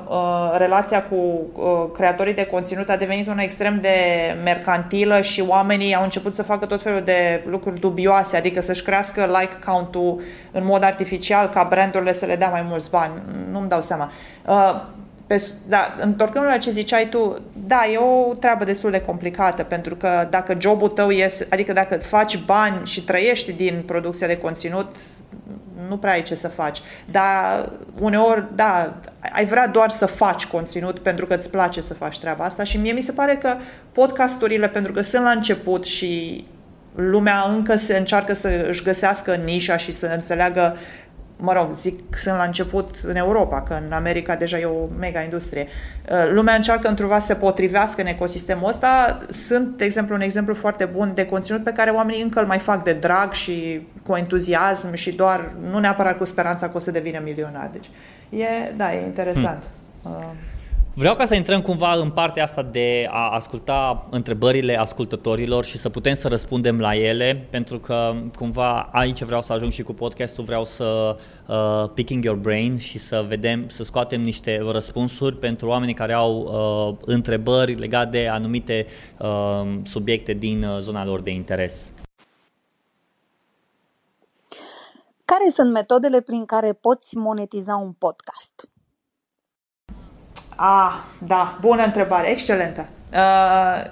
uh, relația cu uh, creatorii de conținut a devenit una extrem de mercantilă și oamenii au început să facă tot felul de lucruri dubioase, adică să-și crească like count-ul în mod artificial ca brandurile să le dea mai mulți bani. Nu-mi dau seama. Pe, da, întorcând la ce ziceai tu, da, e o treabă destul de complicată, pentru că dacă jobul tău este, adică dacă faci bani și trăiești din producția de conținut, nu prea ai ce să faci. Dar uneori, da, ai vrea doar să faci conținut pentru că îți place să faci treaba asta și mie mi se pare că podcasturile, pentru că sunt la început și lumea încă se încearcă să își găsească nișa și să înțeleagă mă rog, zic, sunt la început în Europa, că în America deja e o mega industrie. Uh, lumea încearcă într-un să se potrivească în ecosistemul ăsta. Sunt, de exemplu, un exemplu foarte bun de conținut pe care oamenii încă îl mai fac de drag și cu entuziasm și doar, nu neapărat cu speranța că o să devină milionar. Deci, e, da, e interesant. Hmm. Uh. Vreau ca să intrăm cumva în partea asta de a asculta întrebările ascultătorilor și să putem să răspundem la ele, pentru că cumva aici vreau să ajung și cu podcastul, vreau să uh, picking your brain și să vedem, să scoatem niște răspunsuri pentru oamenii care au uh, întrebări legate de anumite uh, subiecte din uh, zona lor de interes. Care sunt metodele prin care poți monetiza un podcast? Ah, da, bună întrebare, excelentă. Uh,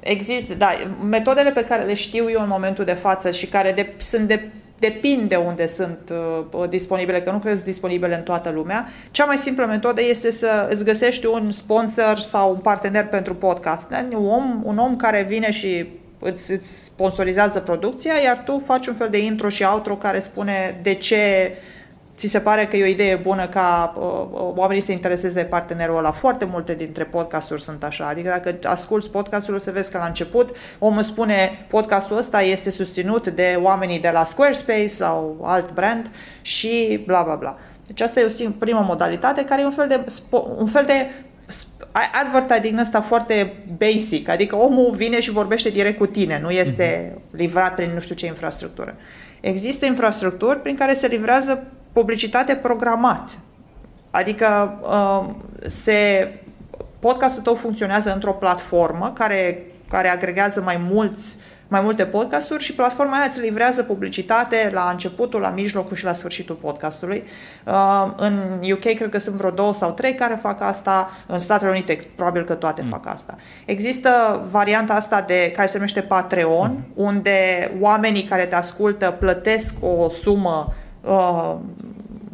există, da, metodele pe care le știu eu în momentul de față și care de, sunt de, depind de unde sunt uh, disponibile, că nu cred că sunt disponibile în toată lumea. Cea mai simplă metodă este să îți găsești un sponsor sau un partener pentru podcast. Un om, un om care vine și îți, îți sponsorizează producția, iar tu faci un fel de intro și outro care spune de ce ți se pare că e o idee bună ca uh, uh, oamenii să intereseze de partenerul ăla. Foarte multe dintre podcasturi sunt așa. Adică dacă asculți podcastul, o să vezi că la început omul spune podcastul ăsta este susținut de oamenii de la Squarespace sau alt brand și bla bla bla. Deci asta e o primă modalitate care e un fel de, un fel de advertising ăsta foarte basic, adică omul vine și vorbește direct cu tine, nu este mhm. livrat prin nu știu ce infrastructură. Există infrastructuri prin care se livrează publicitate programat. Adică uh, se, podcastul tău funcționează într-o platformă care, care agregează mai mulți mai multe podcasturi și platforma aia îți livrează publicitate la începutul, la mijlocul și la sfârșitul podcastului. Uh, în UK cred că sunt vreo două sau trei care fac asta, în Statele Unite probabil că toate mm. fac asta. Există varianta asta de care se numește Patreon, mm. unde oamenii care te ascultă plătesc o sumă uh,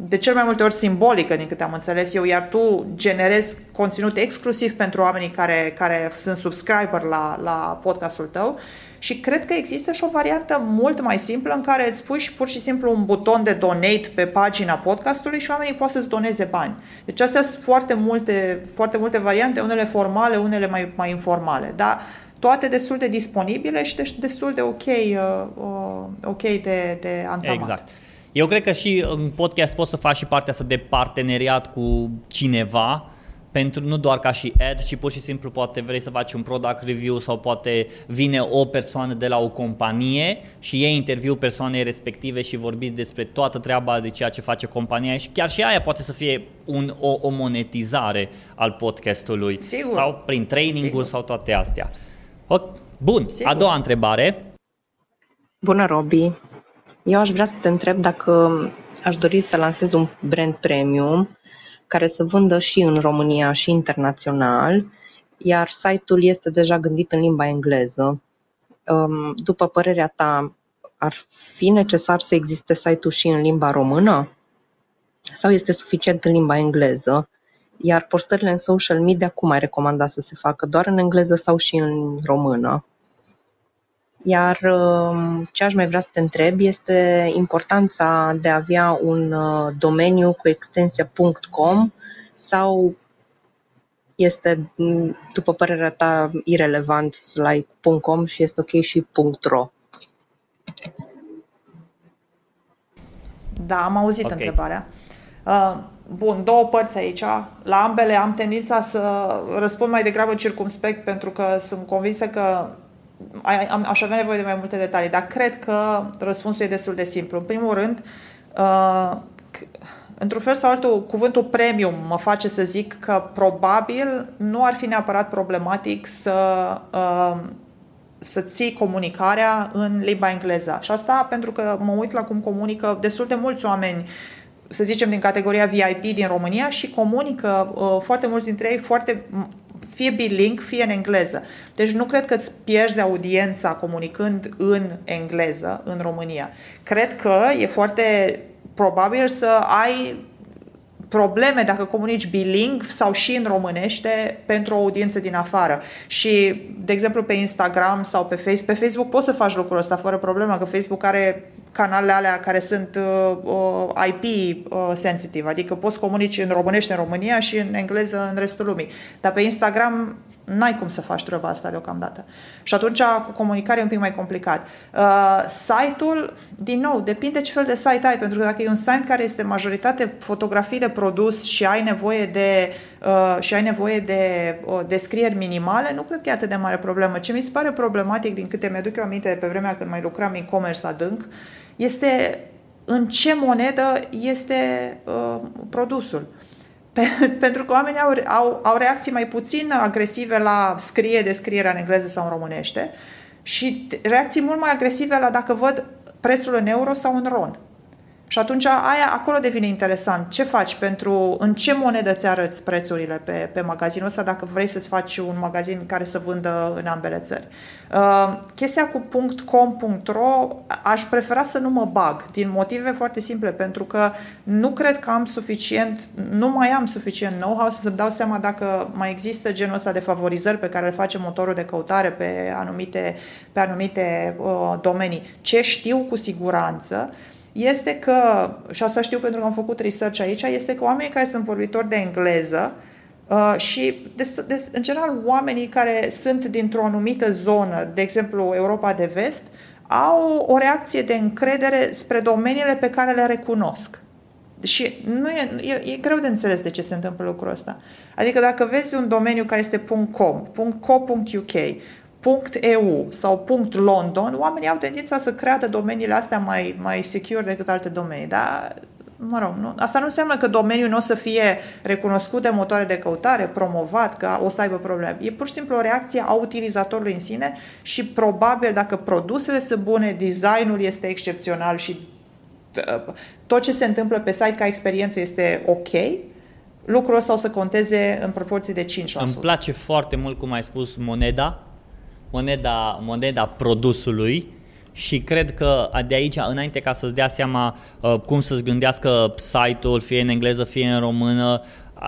de cel mai multe ori simbolică, din câte am înțeles eu, iar tu generezi conținut exclusiv pentru oamenii care, care sunt subscriber la, la podcastul tău și cred că există și o variantă mult mai simplă în care îți pui și pur și simplu un buton de donate pe pagina podcastului și oamenii pot să-ți doneze bani. Deci astea sunt foarte multe, foarte multe variante, unele formale, unele mai, mai informale, dar toate destul de disponibile și deci destul de ok, uh, uh, ok de, de antamat. Exact. Eu cred că și în podcast poți să faci și partea asta de parteneriat cu cineva, pentru nu doar ca și ad, ci pur și simplu poate vrei să faci un product review sau poate vine o persoană de la o companie și iei interviu persoanei respective și vorbiți despre toată treaba de ceea ce face compania și chiar și aia poate să fie un, o, o monetizare al podcastului Sigur. sau prin training-uri sau toate astea. Bun, Sigur. a doua întrebare. Bună, Robi! Eu aș vrea să te întreb dacă aș dori să lansez un brand premium care să vândă și în România și internațional, iar site-ul este deja gândit în limba engleză. Um, după părerea ta, ar fi necesar să existe site-ul și în limba română? Sau este suficient în limba engleză? Iar postările în social media cum ai recomanda să se facă? Doar în engleză sau și în română? Iar um, ce aș mai vrea să te întreb este importanța de a avea un uh, domeniu cu extensia .com sau este, după părerea ta, irelevant like .com și este ok și .ro? Da, am auzit okay. întrebarea. Uh, bun, două părți aici. La ambele am tendința să răspund mai degrabă circumspect pentru că sunt convinsă că aș avea nevoie de mai multe detalii, dar cred că răspunsul e destul de simplu. În primul rând, uh, într-un fel sau altul, cuvântul premium mă face să zic că probabil nu ar fi neapărat problematic să uh, să ții comunicarea în limba engleză. Și asta pentru că mă uit la cum comunică destul de mulți oameni să zicem, din categoria VIP din România și comunică uh, foarte mulți dintre ei foarte fie biling, fie în engleză. Deci nu cred că îți pierzi audiența comunicând în engleză în România. Cred că e foarte probabil să ai probleme dacă comunici biling sau și în românește pentru o audiență din afară. Și, de exemplu, pe Instagram sau pe Facebook, pe Facebook poți să faci lucrul ăsta fără problemă, că Facebook are canalele alea care sunt uh, uh IP uh, sensitive, adică poți comunici în românește în România și în engleză în restul lumii. Dar pe Instagram N-ai cum să faci treaba asta deocamdată. Și atunci cu comunicare e un pic mai complicat. Uh, site-ul, din nou, depinde ce fel de site ai, pentru că dacă e un site care este majoritate fotografii de produs și ai nevoie de uh, și ai nevoie de uh, descrieri minimale, nu cred că e atât de mare problemă. Ce mi se pare problematic, din câte mi-aduc eu aminte pe vremea când mai lucram e-commerce adânc, este în ce monedă este uh, produsul. Pe, [laughs] pentru că oamenii au, au, au reacții mai puțin agresive la scrie descrierea în engleză sau în românește și reacții mult mai agresive la dacă văd prețul în euro sau în ron. Și atunci aia acolo devine interesant. Ce faci pentru, în ce monedă ți arăți prețurile pe, pe magazinul ăsta dacă vrei să-ți faci un magazin care să vândă în ambele țări. Uh, chestia cu .com.ro aș prefera să nu mă bag din motive foarte simple pentru că nu cred că am suficient, nu mai am suficient know-how să-mi dau seama dacă mai există genul ăsta de favorizări pe care le face motorul de căutare pe anumite, pe anumite uh, domenii. Ce știu cu siguranță este că, și asta știu pentru că am făcut research aici, este că oamenii care sunt vorbitori de engleză uh, și, de, de, în general, oamenii care sunt dintr-o anumită zonă, de exemplu Europa de Vest, au o reacție de încredere spre domeniile pe care le recunosc. Și nu e, e, e greu de înțeles de ce se întâmplă lucrul ăsta. Adică dacă vezi un domeniu care este .com, .co.uk, .eu sau .london, oamenii au tendința să creadă domeniile astea mai, mai secure decât alte domenii, dar mă rog, nu, asta nu înseamnă că domeniul nu o să fie recunoscut de motoare de căutare, promovat, că o să aibă probleme. E pur și simplu o reacție a utilizatorului în sine și probabil dacă produsele sunt bune, designul este excepțional și uh, tot ce se întâmplă pe site ca experiență este ok, lucrul ăsta o să conteze în proporție de 5%. Îmi place foarte mult cum ai spus moneda, moneda, moneda produsului și cred că de aici înainte ca să-ți dea seama uh, cum să-ți gândească site-ul, fie în engleză, fie în română,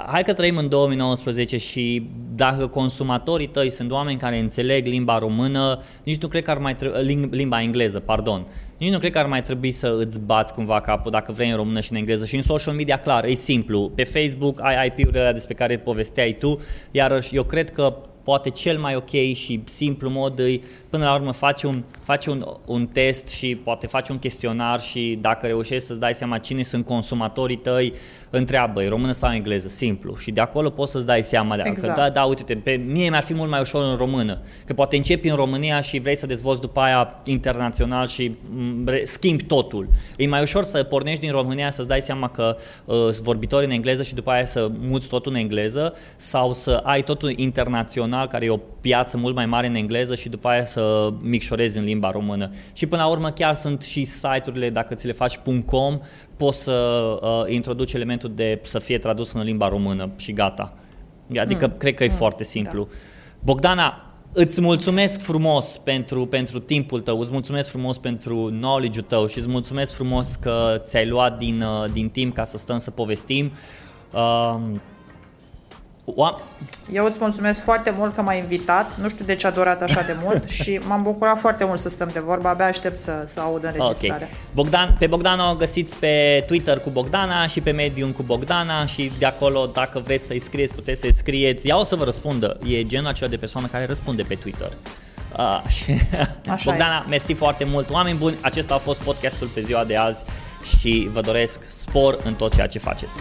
hai că trăim în 2019 și dacă consumatorii tăi sunt oameni care înțeleg limba română, nici nu cred că ar mai trebui, limba engleză, pardon, nici nu cred că ar mai trebui să îți bați cumva capul dacă vrei în română și în engleză și în social media, clar, e simplu. Pe Facebook ai IP-urile despre care povesteai tu, iar eu cred că poate cel mai ok și simplu mod îi, până la urmă faci un, faci un, un test și poate faci un chestionar și dacă reușești să-ți dai seama cine sunt consumatorii tăi, întreabă, e română sau engleză, simplu. Și de acolo poți să-ți dai seama, de exact. că da, da, uite-te, pe mie mi-ar fi mult mai ușor în română, că poate începi în România și vrei să dezvolți după aia internațional și mm, schimbi totul. E mai ușor să pornești din România să-ți dai seama că uh, sunt vorbitori în engleză și după aia să muți totul în engleză sau să ai totul internațional, care e o piață mult mai mare în engleză și după aia să micșorezi în limba română. Și până la urmă chiar sunt și site-urile, dacă ți le faci .com, poți să uh, introduci elementul de să fie tradus în limba română și gata. Adică mm. cred că e mm. foarte simplu. Da. Bogdana, îți mulțumesc frumos pentru, pentru timpul tău, îți mulțumesc frumos pentru knowledge-ul tău și îți mulțumesc frumos că ți-ai luat din, uh, din timp ca să stăm să povestim. Uh, eu îți mulțumesc foarte mult că m-ai invitat. Nu știu de ce a durat așa de mult [laughs] și m-am bucurat foarte mult să stăm de vorbă. Abia aștept să, să aud înregistrarea. Okay. Bogdan, pe Bogdana o găsiți pe Twitter cu Bogdana și pe Medium cu Bogdana și de acolo, dacă vreți să-i scrieți, puteți să-i scrieți. Ea o să vă răspundă. E genul acela de persoană care răspunde pe Twitter. Uh, [laughs] Așa Bogdana, este. mersi foarte mult. Oameni buni, acesta a fost podcastul pe ziua de azi și vă doresc spor în tot ceea ce faceți.